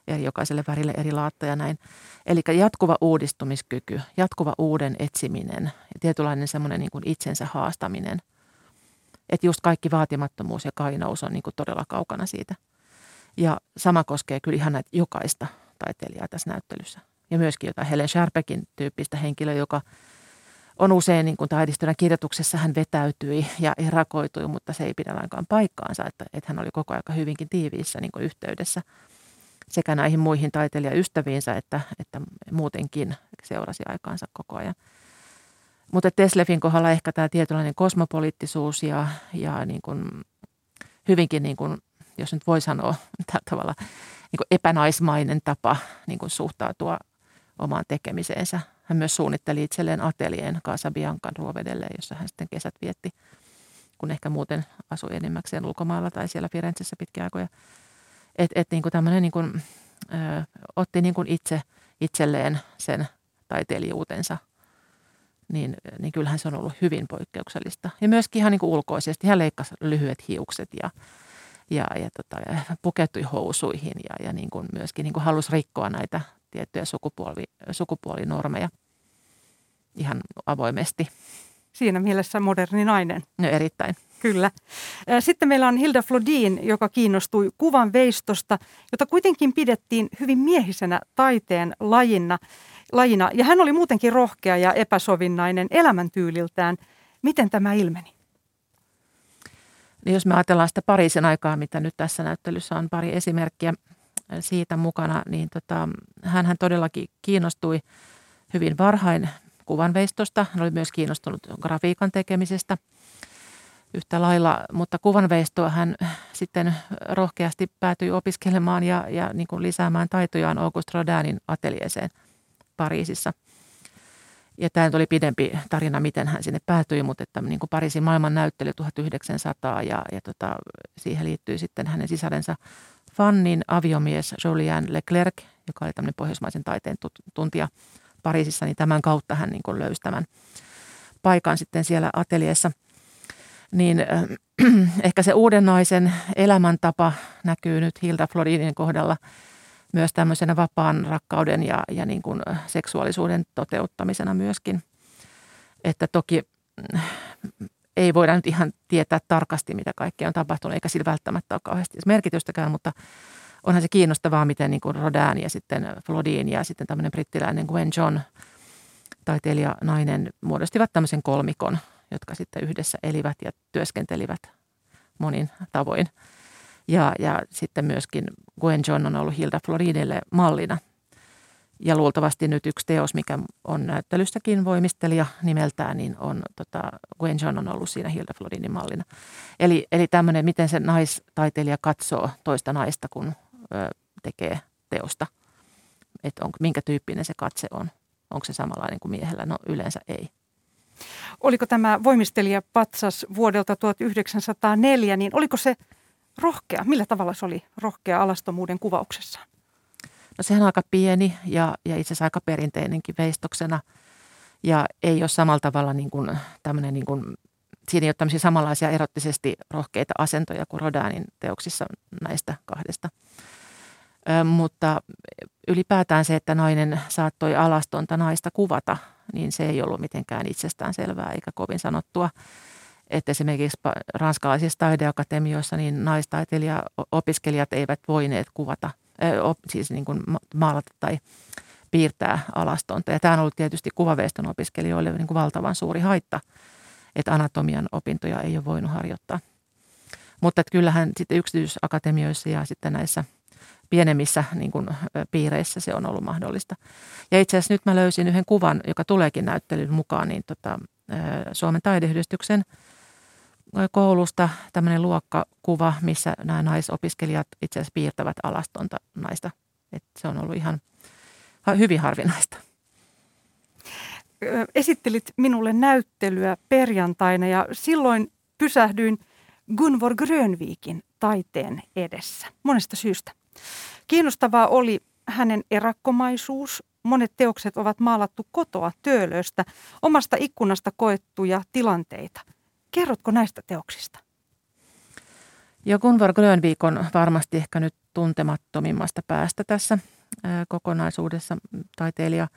Eli jokaiselle värille eri laatta ja näin. Eli jatkuva uudistumiskyky, jatkuva uuden etsiminen ja tietynlainen semmoinen niin kuin itsensä haastaminen. Että just kaikki vaatimattomuus ja kainaus on niin kuin todella kaukana siitä. Ja sama koskee kyllä ihan näitä jokaista taiteilijaa tässä näyttelyssä. Ja myöskin jotain Helen Sharpekin tyyppistä henkilöä, joka – on usein niin kuin taidistona kirjoituksessa hän vetäytyi ja erakoitui, mutta se ei pidä lainkaan paikkaansa, että, että hän oli koko ajan hyvinkin tiiviissä niin kuin yhteydessä sekä näihin muihin taiteilijaystäviinsä että, että muutenkin seurasi aikaansa koko ajan. Mutta Teslefin kohdalla ehkä tämä tietynlainen kosmopoliittisuus ja, ja niin kuin hyvinkin, niin kuin, jos nyt voi sanoa tällä tavalla, niin kuin epänaismainen tapa niin kuin suhtautua omaan tekemiseensä – hän myös suunnitteli itselleen ateljeen Biancan ruovedelle, jossa hän sitten kesät vietti, kun ehkä muuten asui enimmäkseen ulkomailla tai siellä Firenzessä pitkiä aikoja. Että et niin tämmöinen niin kuin, ö, otti niin kuin itse itselleen sen taiteilijuutensa, niin, niin kyllähän se on ollut hyvin poikkeuksellista. Ja myöskin ihan niin kuin ulkoisesti. Hän leikkasi lyhyet hiukset ja, ja, ja, tota, ja pukeutui housuihin ja, ja niin kuin myöskin niin kuin halusi rikkoa näitä tiettyjä sukupuoli, sukupuolinormeja ihan avoimesti. Siinä mielessä moderni nainen. No erittäin. Kyllä. Sitten meillä on Hilda Flodin, joka kiinnostui kuvan veistosta, jota kuitenkin pidettiin hyvin miehisenä taiteen lajina. lajina. Ja hän oli muutenkin rohkea ja epäsovinnainen elämäntyyliltään. Miten tämä ilmeni? Niin jos me ajatellaan sitä Pariisin aikaa, mitä nyt tässä näyttelyssä on pari esimerkkiä – siitä mukana, niin tota, hän todellakin kiinnostui hyvin varhain kuvanveistosta. Hän oli myös kiinnostunut grafiikan tekemisestä yhtä lailla, mutta kuvanveistoa hän sitten rohkeasti päätyi opiskelemaan ja, ja niin kuin lisäämään taitojaan Auguste Rodinin ateljeeseen Pariisissa. Ja tämä oli pidempi tarina, miten hän sinne päätyi, mutta että niin kuin Pariisin maailman näyttely 1900 ja, ja tota, siihen liittyy sitten hänen sisarensa Fannin aviomies Julien Leclerc, joka oli tämmöinen pohjoismaisen taiteen tuntija Pariisissa, niin tämän kautta hän niin kuin löysi tämän paikan sitten siellä ateliessa. Niin äh, ehkä se uuden naisen elämäntapa näkyy nyt Hilda Floridin kohdalla myös tämmöisenä vapaan rakkauden ja, ja niin kuin äh, seksuaalisuuden toteuttamisena myöskin. Että toki ei voida nyt ihan tietää tarkasti, mitä kaikkea on tapahtunut, eikä sillä välttämättä ole kauheasti merkitystäkään, mutta onhan se kiinnostavaa, miten niin kuin Rodin ja sitten Flodin ja sitten tämmöinen brittiläinen Gwen John, taiteilija nainen, muodostivat tämmöisen kolmikon, jotka sitten yhdessä elivät ja työskentelivät monin tavoin. Ja, ja sitten myöskin Gwen John on ollut Hilda Floridille mallina – ja luultavasti nyt yksi teos, mikä on näyttelyssäkin voimistelija nimeltään, niin on tota, Gwen John on ollut siinä Hilda Flodinin mallina. Eli, eli tämmöinen, miten se naistaiteilija katsoo toista naista, kun ö, tekee teosta, että minkä tyyppinen se katse on. Onko se samanlainen kuin miehellä? No yleensä ei. Oliko tämä voimistelija patsas vuodelta 1904, niin oliko se rohkea? Millä tavalla se oli rohkea alastomuuden kuvauksessa? No sehän on aika pieni ja, ja itse asiassa aika perinteinenkin veistoksena. Ja ei ole samalla tavalla niin kuin tämmöinen, niin kuin, siinä ei ole tämmöisiä samanlaisia erottisesti rohkeita asentoja kuin Rodanin teoksissa näistä kahdesta. Ö, mutta ylipäätään se, että nainen saattoi alastonta naista kuvata, niin se ei ollut mitenkään itsestään selvää eikä kovin sanottua. Että esimerkiksi ranskalaisissa taideakatemioissa niin naistaiteilija-opiskelijat eivät voineet kuvata, siis niin kuin maalata tai piirtää alastonta. Ja tämä on ollut tietysti kuvaveiston opiskelijoille niin kuin valtavan suuri haitta, että anatomian opintoja ei ole voinut harjoittaa. Mutta että kyllähän sitten yksityisakatemioissa ja sitten näissä pienemmissä niin kuin, piireissä se on ollut mahdollista. Ja itse asiassa nyt mä löysin yhden kuvan, joka tuleekin näyttelyn mukaan, niin tota, Suomen taideyhdistyksen koulusta tämmöinen luokkakuva, missä nämä naisopiskelijat itse asiassa piirtävät alastonta naista. Et se on ollut ihan hyvin harvinaista. Esittelit minulle näyttelyä perjantaina ja silloin pysähdyin Gunvor Grönvikin taiteen edessä monesta syystä. Kiinnostavaa oli hänen erakkomaisuus. Monet teokset ovat maalattu kotoa töölöstä, omasta ikkunasta koettuja tilanteita. Kerrotko näistä teoksista? Ja Gunvar Grönvik on varmasti ehkä nyt tuntemattomimmasta päästä tässä kokonaisuudessa taiteilija.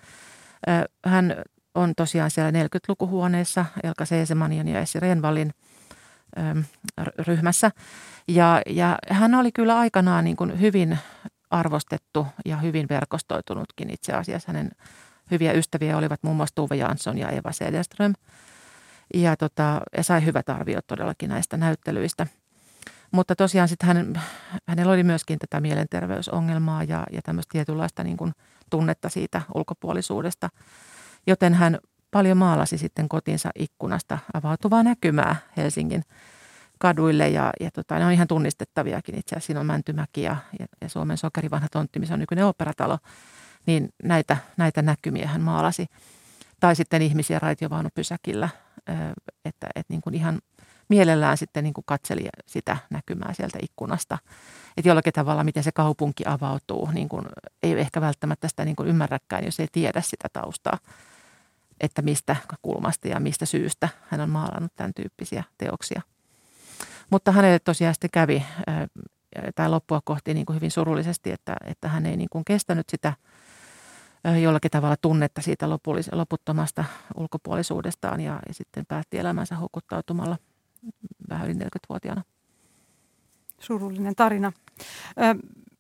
Hän on tosiaan siellä 40-lukuhuoneessa Elka Seesemanian ja Essi Renvallin ryhmässä. Ja, ja hän oli kyllä aikanaan niin kuin hyvin arvostettu ja hyvin verkostoitunutkin itse asiassa. Hänen hyviä ystäviä olivat muun muassa Tuve Jansson ja Eva Sedelström. Ja, tota, ja sai hyvät arviot todellakin näistä näyttelyistä. Mutta tosiaan sitten hän, hänellä oli myöskin tätä mielenterveysongelmaa ja, ja tämmöistä tietynlaista niin kuin tunnetta siitä ulkopuolisuudesta. Joten hän paljon maalasi sitten kotinsa ikkunasta avautuvaa näkymää Helsingin kaduille ja, ja tota, ne on ihan tunnistettaviakin itse asiassa. Siinä on Mäntymäki ja, ja, ja Suomen sokerivanha tontti, missä on nykyinen operatalo. Niin näitä, näitä näkymiä hän maalasi. Tai sitten ihmisiä raitiovaunupysäkillä, että, että niin kuin ihan mielellään sitten niin kuin katseli sitä näkymää sieltä ikkunasta. Että jollakin tavalla, miten se kaupunki avautuu, niin kuin, ei ehkä välttämättä sitä niin kuin ymmärräkään, jos ei tiedä sitä taustaa että mistä kulmasta ja mistä syystä hän on maalannut tämän tyyppisiä teoksia. Mutta hänelle tosiaan sitten kävi tämä loppua kohti niin kuin hyvin surullisesti, että, että hän ei niin kuin kestänyt sitä jollakin tavalla tunnetta siitä loputtomasta ulkopuolisuudestaan ja, ja sitten päätti elämänsä hukuttautumalla vähän yli 40-vuotiaana. Surullinen tarina.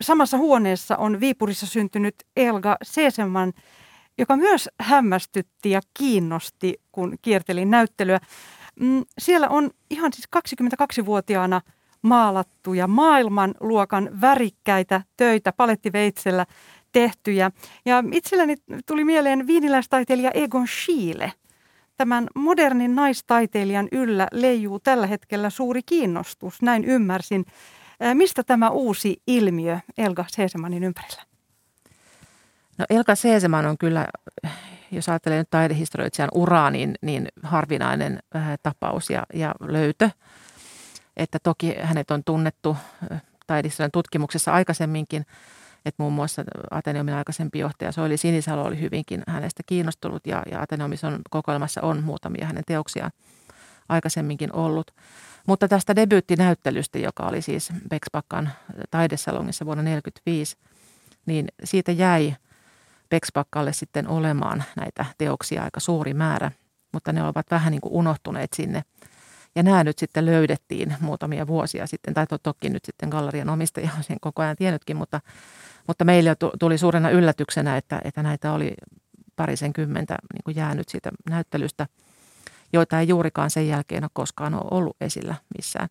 Samassa huoneessa on Viipurissa syntynyt Elga Seeseman, joka myös hämmästytti ja kiinnosti, kun kiertelin näyttelyä. Mm, siellä on ihan siis 22-vuotiaana maalattuja maailmanluokan värikkäitä töitä palettiveitsellä tehtyjä. Ja itselläni tuli mieleen viiniläistaiteilija Egon Schiele. Tämän modernin naistaiteilijan yllä leijuu tällä hetkellä suuri kiinnostus, näin ymmärsin. Mistä tämä uusi ilmiö Elga Seesemanin ympärillä? No Elka Seeseman on kyllä, jos ajattelee nyt taidehistorioitsijan uraa, niin, niin harvinainen tapaus ja, ja löytö. Että toki hänet on tunnettu taidehistorian tutkimuksessa aikaisemminkin, että muun muassa Ateneumin aikaisempi johtaja Soili Sinisalo oli hyvinkin hänestä kiinnostunut ja, ja Ateneumissa kokoelmassa on muutamia hänen teoksiaan aikaisemminkin ollut. Mutta tästä debyyttinäyttelystä, joka oli siis Bexpakkan taidesalongissa vuonna 1945, niin siitä jäi – Pekspakkalle sitten olemaan näitä teoksia aika suuri määrä, mutta ne ovat vähän niin kuin unohtuneet sinne. Ja nämä nyt sitten löydettiin muutamia vuosia sitten, tai to, toki nyt sitten gallerian omistaja on sen koko ajan tiennytkin, mutta, mutta meille tuli suurena yllätyksenä, että, että näitä oli parisen kymmentä niin kuin jäänyt siitä näyttelystä, joita ei juurikaan sen jälkeen ole koskaan ole ollut esillä missään.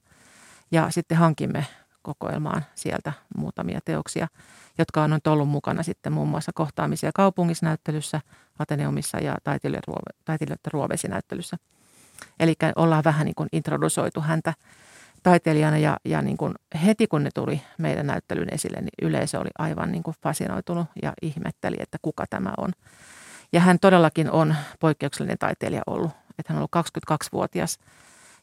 Ja sitten hankimme kokoelmaan sieltä muutamia teoksia jotka on nyt ollut mukana sitten muun muassa kohtaamisia kaupungisnäyttelyssä, Ateneumissa ja taiteilijoiden ruovesinäyttelyssä. Eli ollaan vähän niin kuin introdusoitu häntä taiteilijana ja, ja niin kuin heti kun ne tuli meidän näyttelyn esille, niin yleisö oli aivan niin kuin fasinoitunut ja ihmetteli, että kuka tämä on. Ja hän todellakin on poikkeuksellinen taiteilija ollut. Että hän on ollut 22-vuotias,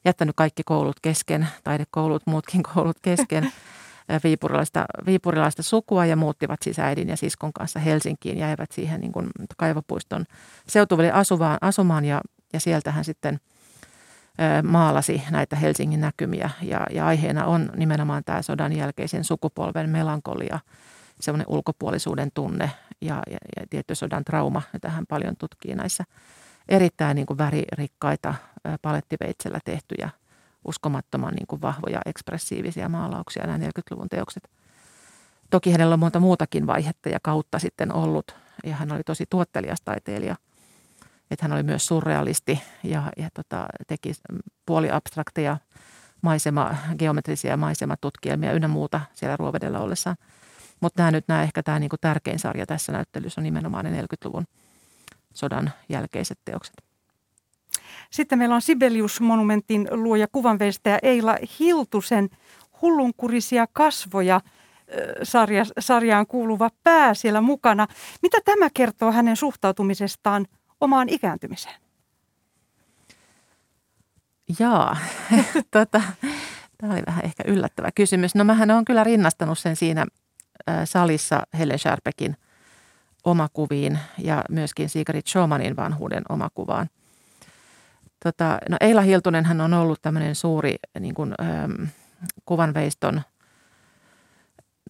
jättänyt kaikki koulut kesken, taidekoulut, muutkin koulut kesken, viipurilaista, viipurilaista sukua ja muuttivat siis äidin ja siskon kanssa Helsinkiin ja jäivät siihen niin kuin kaivopuiston seutuville asuvaan, asumaan ja, ja sieltä hän sitten – maalasi näitä Helsingin näkymiä. Ja, ja aiheena on nimenomaan tämä sodan jälkeisen sukupolven melankolia, semmoinen ulkopuolisuuden tunne ja, ja, ja tietty sodan trauma, jota hän paljon tutkii näissä erittäin niin kuin väririkkaita palettiveitsellä tehtyjä uskomattoman niin kuin vahvoja ekspressiivisia maalauksia nämä 40-luvun teokset. Toki hänellä on monta muutakin vaihetta ja kautta sitten ollut. Ja hän oli tosi tuottelias taiteilija – että hän oli myös surrealisti ja, ja tota, teki puoliabstrakteja maisema, geometrisia maisematutkielmia ynnä muuta siellä Ruovedellä ollessaan. Mutta nämä nyt nämä ehkä tämä niinku tärkein sarja tässä näyttelyssä on nimenomaan ne 40-luvun sodan jälkeiset teokset. Sitten meillä on Sibelius-monumentin luoja kuvanveistäjä Eila Hiltusen hullunkurisia kasvoja sarja, sarjaan kuuluva pää siellä mukana. Mitä tämä kertoo hänen suhtautumisestaan omaan ikääntymiseen? Jaa, tota, tämä oli vähän ehkä yllättävä kysymys. No mähän olen kyllä rinnastanut sen siinä salissa Helen Sharpekin omakuviin ja myöskin Sigrid Schomanin vanhuuden omakuvaan. Tota, no Eila Hiltunen hän on ollut tämmöinen suuri niin kuin, kuvanveiston –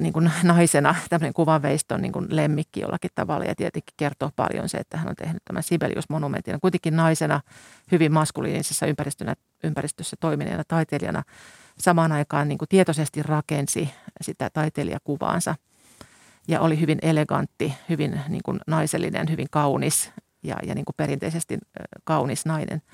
niin kuin naisena tämmöinen kuvanveiston niin kuin lemmikki jollakin tavalla. Ja tietenkin kertoo paljon se, että hän on tehnyt tämän Sibelius-monumentin. Kuitenkin naisena hyvin maskuliinisessa ympäristössä toimineena taiteilijana samaan aikaan niin kuin tietoisesti rakensi sitä taiteilijakuvaansa. Ja oli hyvin elegantti, hyvin niin kuin naisellinen, hyvin kaunis ja, ja niin kuin perinteisesti kaunis nainen –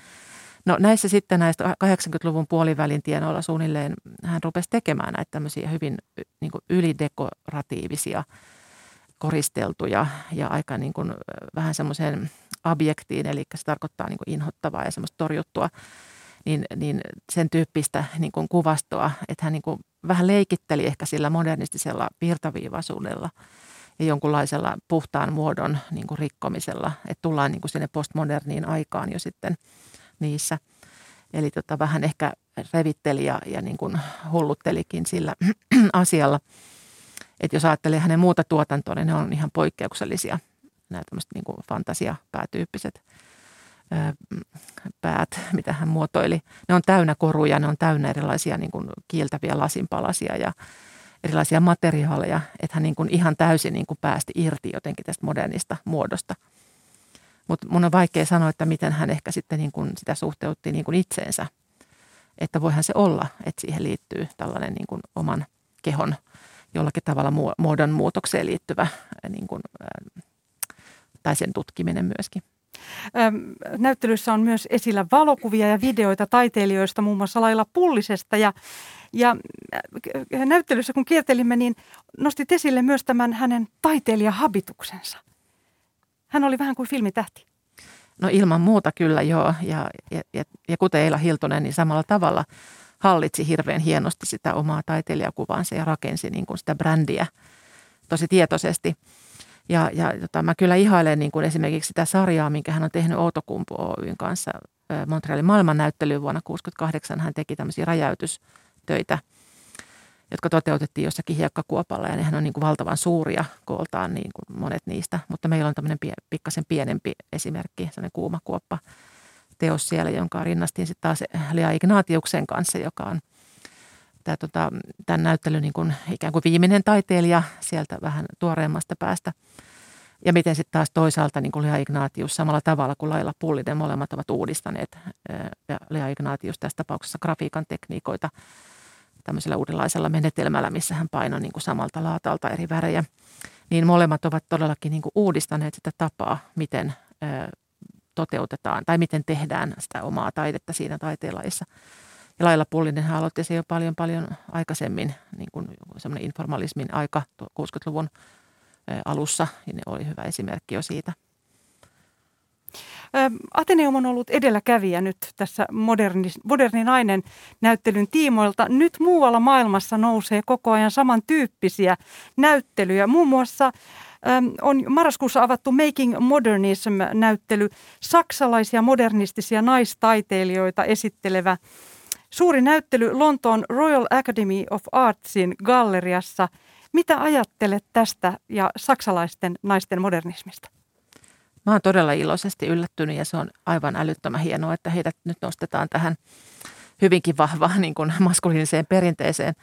No näissä sitten näistä 80-luvun puolivälin tienoilla suunnilleen hän rupesi tekemään näitä tämmöisiä hyvin niin kuin ylidekoratiivisia, koristeltuja ja aika niin kuin vähän semmoiseen objektiin, eli se tarkoittaa niin kuin inhottavaa ja semmoista torjuttua, niin, niin sen tyyppistä niin kuin kuvastoa, että hän niin kuin vähän leikitteli ehkä sillä modernistisella virtaviivaisuudella ja jonkunlaisella puhtaan muodon niin kuin rikkomisella, että tullaan niin kuin sinne postmoderniin aikaan jo sitten – niissä. Eli tota, vähän ehkä revitteli ja, ja niin kuin hulluttelikin sillä asialla. Että jos ajattelee hänen muuta tuotantoa, niin ne on ihan poikkeuksellisia. Nämä tämmöiset niin fantasiapäätyyppiset päät, mitä hän muotoili. Ne on täynnä koruja, ne on täynnä erilaisia niin kuin kiiltäviä lasinpalasia ja erilaisia materiaaleja. Että hän niin kuin ihan täysin niin kuin päästi irti jotenkin tästä modernista muodosta – mutta mun on vaikea sanoa, että miten hän ehkä sitten niin kuin sitä suhteutti niin kuin itseensä. Että voihan se olla, että siihen liittyy tällainen niin kuin oman kehon jollakin tavalla muodon muutokseen liittyvä niin kuin, tai sen tutkiminen myöskin. Näyttelyssä on myös esillä valokuvia ja videoita taiteilijoista, muun muassa Laila Pullisesta. Ja, ja näyttelyssä kun kiertelimme, niin nostit esille myös tämän hänen taiteilijahabituksensa. Hän oli vähän kuin filmitähti. No ilman muuta kyllä joo. Ja, ja, ja, ja kuten Eila Hiltonen, niin samalla tavalla hallitsi hirveän hienosti sitä omaa taiteilijakuvansa ja rakensi niin kuin sitä brändiä tosi tietoisesti. Ja, ja jota mä kyllä ihailen niin kuin esimerkiksi sitä sarjaa, minkä hän on tehnyt Outokumpu Oyn kanssa Montrealin maailmannäyttelyyn vuonna 1968. Hän teki tämmöisiä räjäytystöitä – jotka toteutettiin jossakin hiekkakuopalla ja nehän on niin kuin valtavan suuria kooltaan niin kuin monet niistä. Mutta meillä on tämmöinen pie, pikkasen pienempi esimerkki, sellainen kuumakuoppa teos siellä, jonka rinnastin sitten taas Lea Ignatiuksen kanssa, joka on tämä, tota, tämän näyttelyn niin kuin ikään kuin viimeinen taiteilija sieltä vähän tuoreemmasta päästä. Ja miten sitten taas toisaalta niin kuin Lea Ignatius samalla tavalla kuin Laila Pullinen molemmat ovat uudistaneet ja Lea Ignatius tässä tapauksessa grafiikan tekniikoita – tämmöisellä uudenlaisella menetelmällä, missä hän painoi niin kuin samalta laatalta eri värejä, niin molemmat ovat todellakin niin kuin uudistaneet sitä tapaa, miten ö, toteutetaan tai miten tehdään sitä omaa taidetta siinä taiteenlajissa. Ja Laila Pullinen aloitti se jo paljon paljon aikaisemmin, niin kuin semmoinen informalismin aika 60-luvun alussa, niin ne oli hyvä esimerkki jo siitä. Ateneum on ollut edelläkävijä nyt tässä moderni, moderni nainen näyttelyn tiimoilta. Nyt muualla maailmassa nousee koko ajan samantyyppisiä näyttelyjä. Muun muassa on marraskuussa avattu Making Modernism-näyttely, saksalaisia modernistisia naistaiteilijoita esittelevä suuri näyttely Lontoon Royal Academy of Artsin galleriassa. Mitä ajattelet tästä ja saksalaisten naisten modernismista? Mä oon todella iloisesti yllättynyt ja se on aivan älyttömän hienoa, että heidät nyt nostetaan tähän hyvinkin vahvaan niin kuin maskuliiniseen perinteeseen.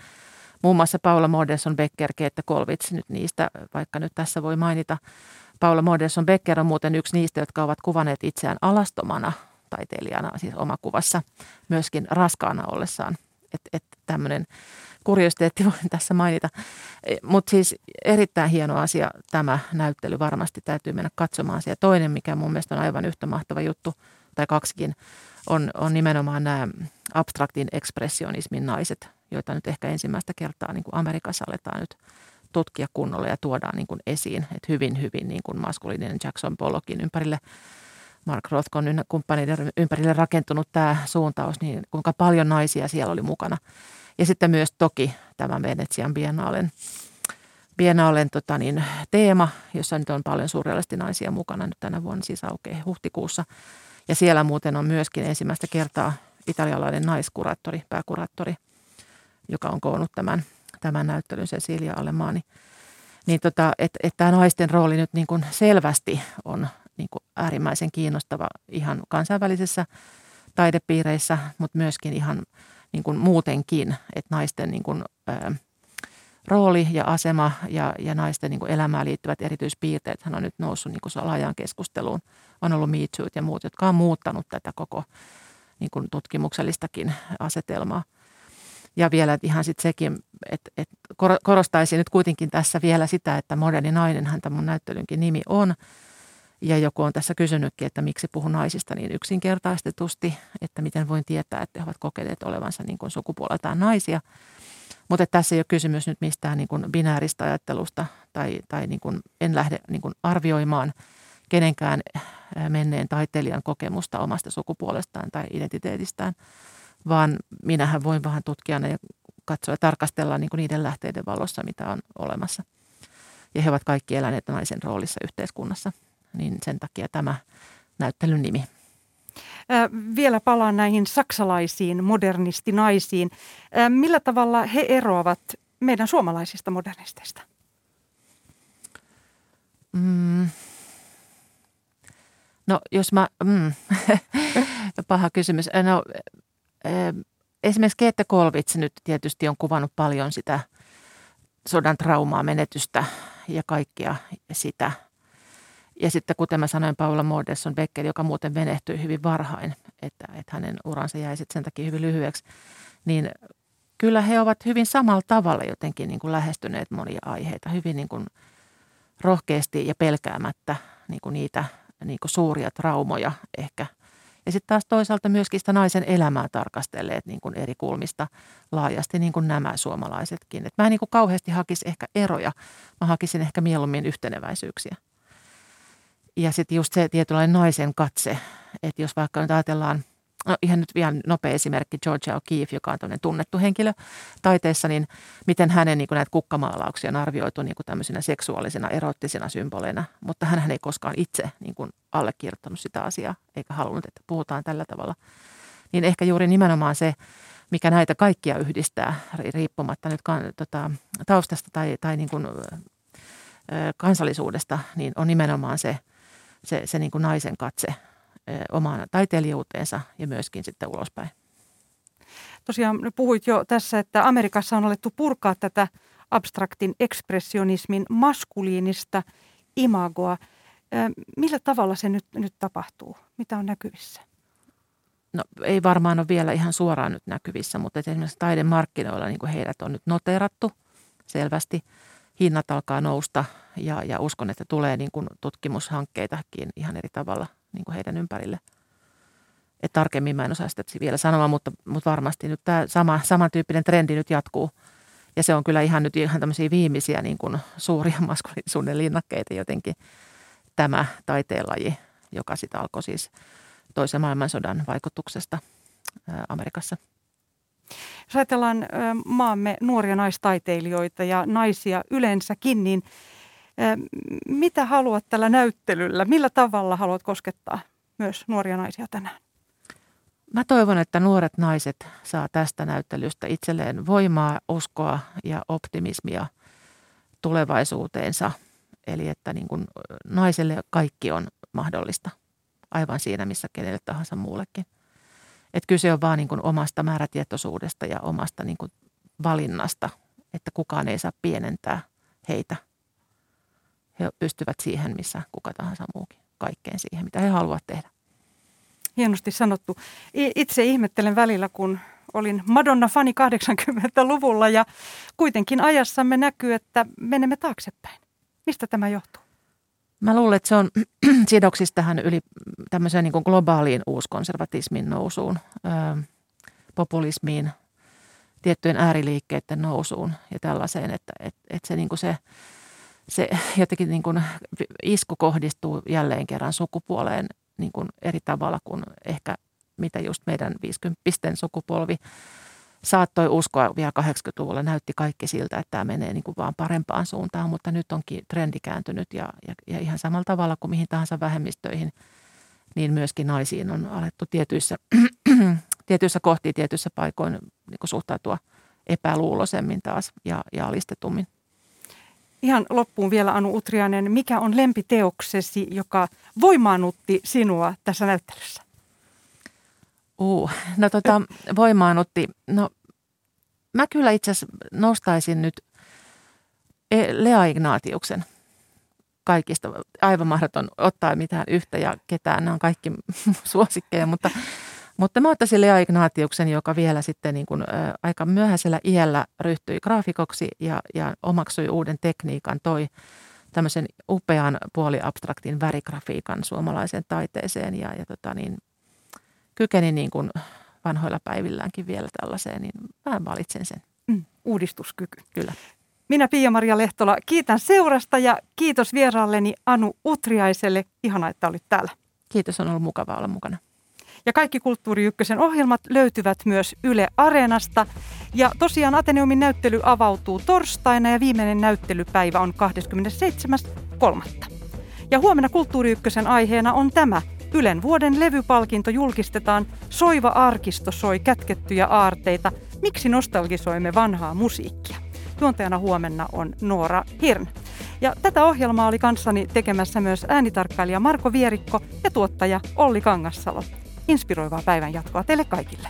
Muun muassa Paula Moderson Becker, Keette Kolvits nyt niistä, vaikka nyt tässä voi mainita. Paula Moderson Becker on muuten yksi niistä, jotka ovat kuvanneet itseään alastomana taiteilijana, siis omakuvassa, myöskin raskaana ollessaan. Että et tämmöinen kuriositeetti voin tässä mainita. E, Mutta siis erittäin hieno asia tämä näyttely varmasti täytyy mennä katsomaan. Ja toinen, mikä mun mielestä on aivan yhtä mahtava juttu, tai kaksikin, on, on nimenomaan nämä abstraktin ekspressionismin naiset, joita nyt ehkä ensimmäistä kertaa niin kuin Amerikassa aletaan nyt tutkia kunnolla ja tuodaan niin kuin esiin. Että hyvin, hyvin niin kuin maskuliininen Jackson Pollockin ympärille Mark Rothkon kumppaneiden ympärille rakentunut tämä suuntaus, niin kuinka paljon naisia siellä oli mukana. Ja sitten myös toki tämä Venetsian Biennalen, Biennalen tota niin, teema, jossa nyt on paljon surrealisti naisia mukana nyt tänä vuonna, siis aukeaa huhtikuussa. Ja siellä muuten on myöskin ensimmäistä kertaa italialainen naiskuraattori, pääkuraattori, joka on koonnut tämän, tämän näyttelyn Cecilia Alemaani. Niin tota, että et tämä naisten rooli nyt niin kuin selvästi on niin kuin äärimmäisen kiinnostava ihan kansainvälisessä taidepiireissä, mutta myöskin ihan niin kuin muutenkin, että naisten niin kuin, ää, rooli ja asema ja, ja naisten niin kuin elämään liittyvät erityispiirteet hän on nyt noussut niin kuin laajan keskusteluun. On ollut Me ja muut, jotka on muuttanut tätä koko niin kuin tutkimuksellistakin asetelmaa. Ja vielä ihan sitten sekin, että, että korostaisin nyt kuitenkin tässä vielä sitä, että moderni nainen, hän mun näyttelynkin nimi on – ja joku on tässä kysynytkin, että miksi puhun naisista niin yksinkertaistetusti, että miten voin tietää, että he ovat kokeneet olevansa niin kuin sukupuoleltaan naisia. Mutta tässä ei ole kysymys nyt mistään niin kuin binääristä ajattelusta tai, tai niin kuin en lähde niin kuin arvioimaan kenenkään menneen taiteilijan kokemusta omasta sukupuolestaan tai identiteetistään, vaan minähän voin vähän tutkijana ja katsoa ja tarkastella niin kuin niiden lähteiden valossa, mitä on olemassa. Ja he ovat kaikki eläneet naisen roolissa yhteiskunnassa – niin sen takia tämä näyttelyn nimi. Vielä palaan näihin saksalaisiin modernistinaisiin. Millä tavalla he eroavat meidän suomalaisista modernisteista? Mm. No jos mä, mm, paha kysymys. No, esimerkiksi Keette Kolvits nyt tietysti on kuvannut paljon sitä sodan traumaa, menetystä ja kaikkea sitä – ja sitten kuten mä sanoin, Paula Mordesson Becker, joka muuten venehtyi hyvin varhain, että, että hänen uransa jäi sitten sen takia hyvin lyhyeksi, niin kyllä he ovat hyvin samalla tavalla jotenkin niin kuin lähestyneet monia aiheita, hyvin niin kuin rohkeasti ja pelkäämättä niin kuin niitä niin kuin suuria traumoja ehkä. Ja sitten taas toisaalta myöskin sitä naisen elämää tarkastelleet niin kuin eri kulmista laajasti, niin kuin nämä suomalaisetkin. Et mä en niin kuin kauheasti hakisi ehkä eroja, mä hakisin ehkä mieluummin yhteneväisyyksiä. Ja sitten just se tietynlainen naisen katse, että jos vaikka nyt ajatellaan, no ihan nyt vielä nopea esimerkki, Georgia O'Keeffe, joka on tämmöinen tunnettu henkilö taiteessa, niin miten hänen niin näitä kukkamaalauksia on arvioitu niin kuin tämmöisinä seksuaalisina, erottisina symboleina, mutta hän ei koskaan itse niin kuin allekirjoittanut sitä asiaa, eikä halunnut, että puhutaan tällä tavalla. Niin ehkä juuri nimenomaan se, mikä näitä kaikkia yhdistää, riippumatta nyt tota, taustasta tai, tai niin kuin, kansallisuudesta, niin on nimenomaan se – se, se niin kuin naisen katse omaan taiteilijuuteensa ja myöskin sitten ulospäin. Tosiaan puhuit jo tässä, että Amerikassa on alettu purkaa tätä abstraktin ekspressionismin maskuliinista imagoa. Millä tavalla se nyt, nyt tapahtuu? Mitä on näkyvissä? No ei varmaan ole vielä ihan suoraan nyt näkyvissä, mutta esimerkiksi taidemarkkinoilla niin kuin heidät on nyt noterattu selvästi – hinnat alkaa nousta ja, ja uskon, että tulee niin kuin tutkimushankkeitakin ihan eri tavalla niin kuin heidän ympärille. Et tarkemmin mä en osaa sitä vielä sanoa, mutta, mutta varmasti nyt tämä sama, samantyyppinen trendi nyt jatkuu. Ja se on kyllä ihan nyt ihan tämmöisiä viimeisiä niin kuin suuria maskuliisuuden linnakkeita jotenkin tämä taiteenlaji joka sitten alkoi siis toisen maailmansodan vaikutuksesta Amerikassa. Jos ajatellaan maamme nuoria naistaiteilijoita ja naisia yleensäkin, niin mitä haluat tällä näyttelyllä? Millä tavalla haluat koskettaa myös nuoria naisia tänään? Mä toivon, että nuoret naiset saa tästä näyttelystä itselleen voimaa, uskoa ja optimismia tulevaisuuteensa. Eli että niin kuin naiselle kaikki on mahdollista aivan siinä, missä kenelle tahansa muullekin. Et kyse on vaan niin kuin omasta määrätietoisuudesta ja omasta niin kuin valinnasta, että kukaan ei saa pienentää heitä. He pystyvät siihen, missä kuka tahansa muukin, kaikkeen siihen, mitä he haluavat tehdä. Hienosti sanottu. Itse ihmettelen välillä, kun olin Madonna-fani 80-luvulla ja kuitenkin ajassamme näkyy, että menemme taaksepäin. Mistä tämä johtuu? Mä luulen, että se on sidoksissa tähän yli tämmöiseen niin globaaliin uuskonservatismin nousuun, ö, populismiin, tiettyjen ääriliikkeiden nousuun ja tällaiseen, että et, et se, niin kuin se, se jotenkin niin kuin isku kohdistuu jälleen kerran sukupuoleen niin kuin eri tavalla kuin ehkä mitä just meidän 50 sukupolvi saattoi uskoa vielä 80-luvulla. Näytti kaikki siltä, että tämä menee niin kuin vaan parempaan suuntaan, mutta nyt onkin trendi kääntynyt ja, ja, ja ihan samalla tavalla kuin mihin tahansa vähemmistöihin, niin myöskin naisiin on alettu tietyissä, tietyissä kohtiin, tietyissä paikoin niin kuin suhtautua epäluuloisemmin taas ja, ja alistetummin. Ihan loppuun vielä Anu Utrianen, mikä on lempiteoksesi, joka voimaannutti sinua tässä näyttelyssä? Uh, no tota, voimaanutti. No mä kyllä itse asiassa nostaisin nyt e, Lea Ignatiuksen kaikista. Aivan mahdoton ottaa mitään yhtä ja ketään. Nämä on kaikki suosikkeja, mutta, mutta mä ottaisin Lea Ignatiuksen, joka vielä sitten niin kuin, ä, aika myöhäisellä iällä ryhtyi graafikoksi ja, ja omaksui uuden tekniikan, toi tämmöisen upean puoliabstraktin värigrafiikan suomalaiseen taiteeseen ja, ja tota niin, kykeni niin kuin vanhoilla päivilläänkin vielä tällaiseen, niin mä valitsen sen. Mm, uudistuskyky. Kyllä. Minä Pia-Maria Lehtola kiitän seurasta ja kiitos vieraalleni Anu Utriaiselle. Ihana, että olit täällä. Kiitos, on ollut mukava olla mukana. Ja kaikki Kulttuuri Ykkösen ohjelmat löytyvät myös Yle Areenasta. Ja tosiaan Ateneumin näyttely avautuu torstaina ja viimeinen näyttelypäivä on 27.3. Ja huomenna Kulttuuri Ykkösen aiheena on tämä – Ylen vuoden levypalkinto julkistetaan Soiva arkisto soi kätkettyjä aarteita. Miksi nostalgisoimme vanhaa musiikkia? Juontajana huomenna on Noora Hirn. Ja tätä ohjelmaa oli kanssani tekemässä myös äänitarkkailija Marko Vierikko ja tuottaja Olli Kangassalo. Inspiroivaa päivän jatkoa teille kaikille.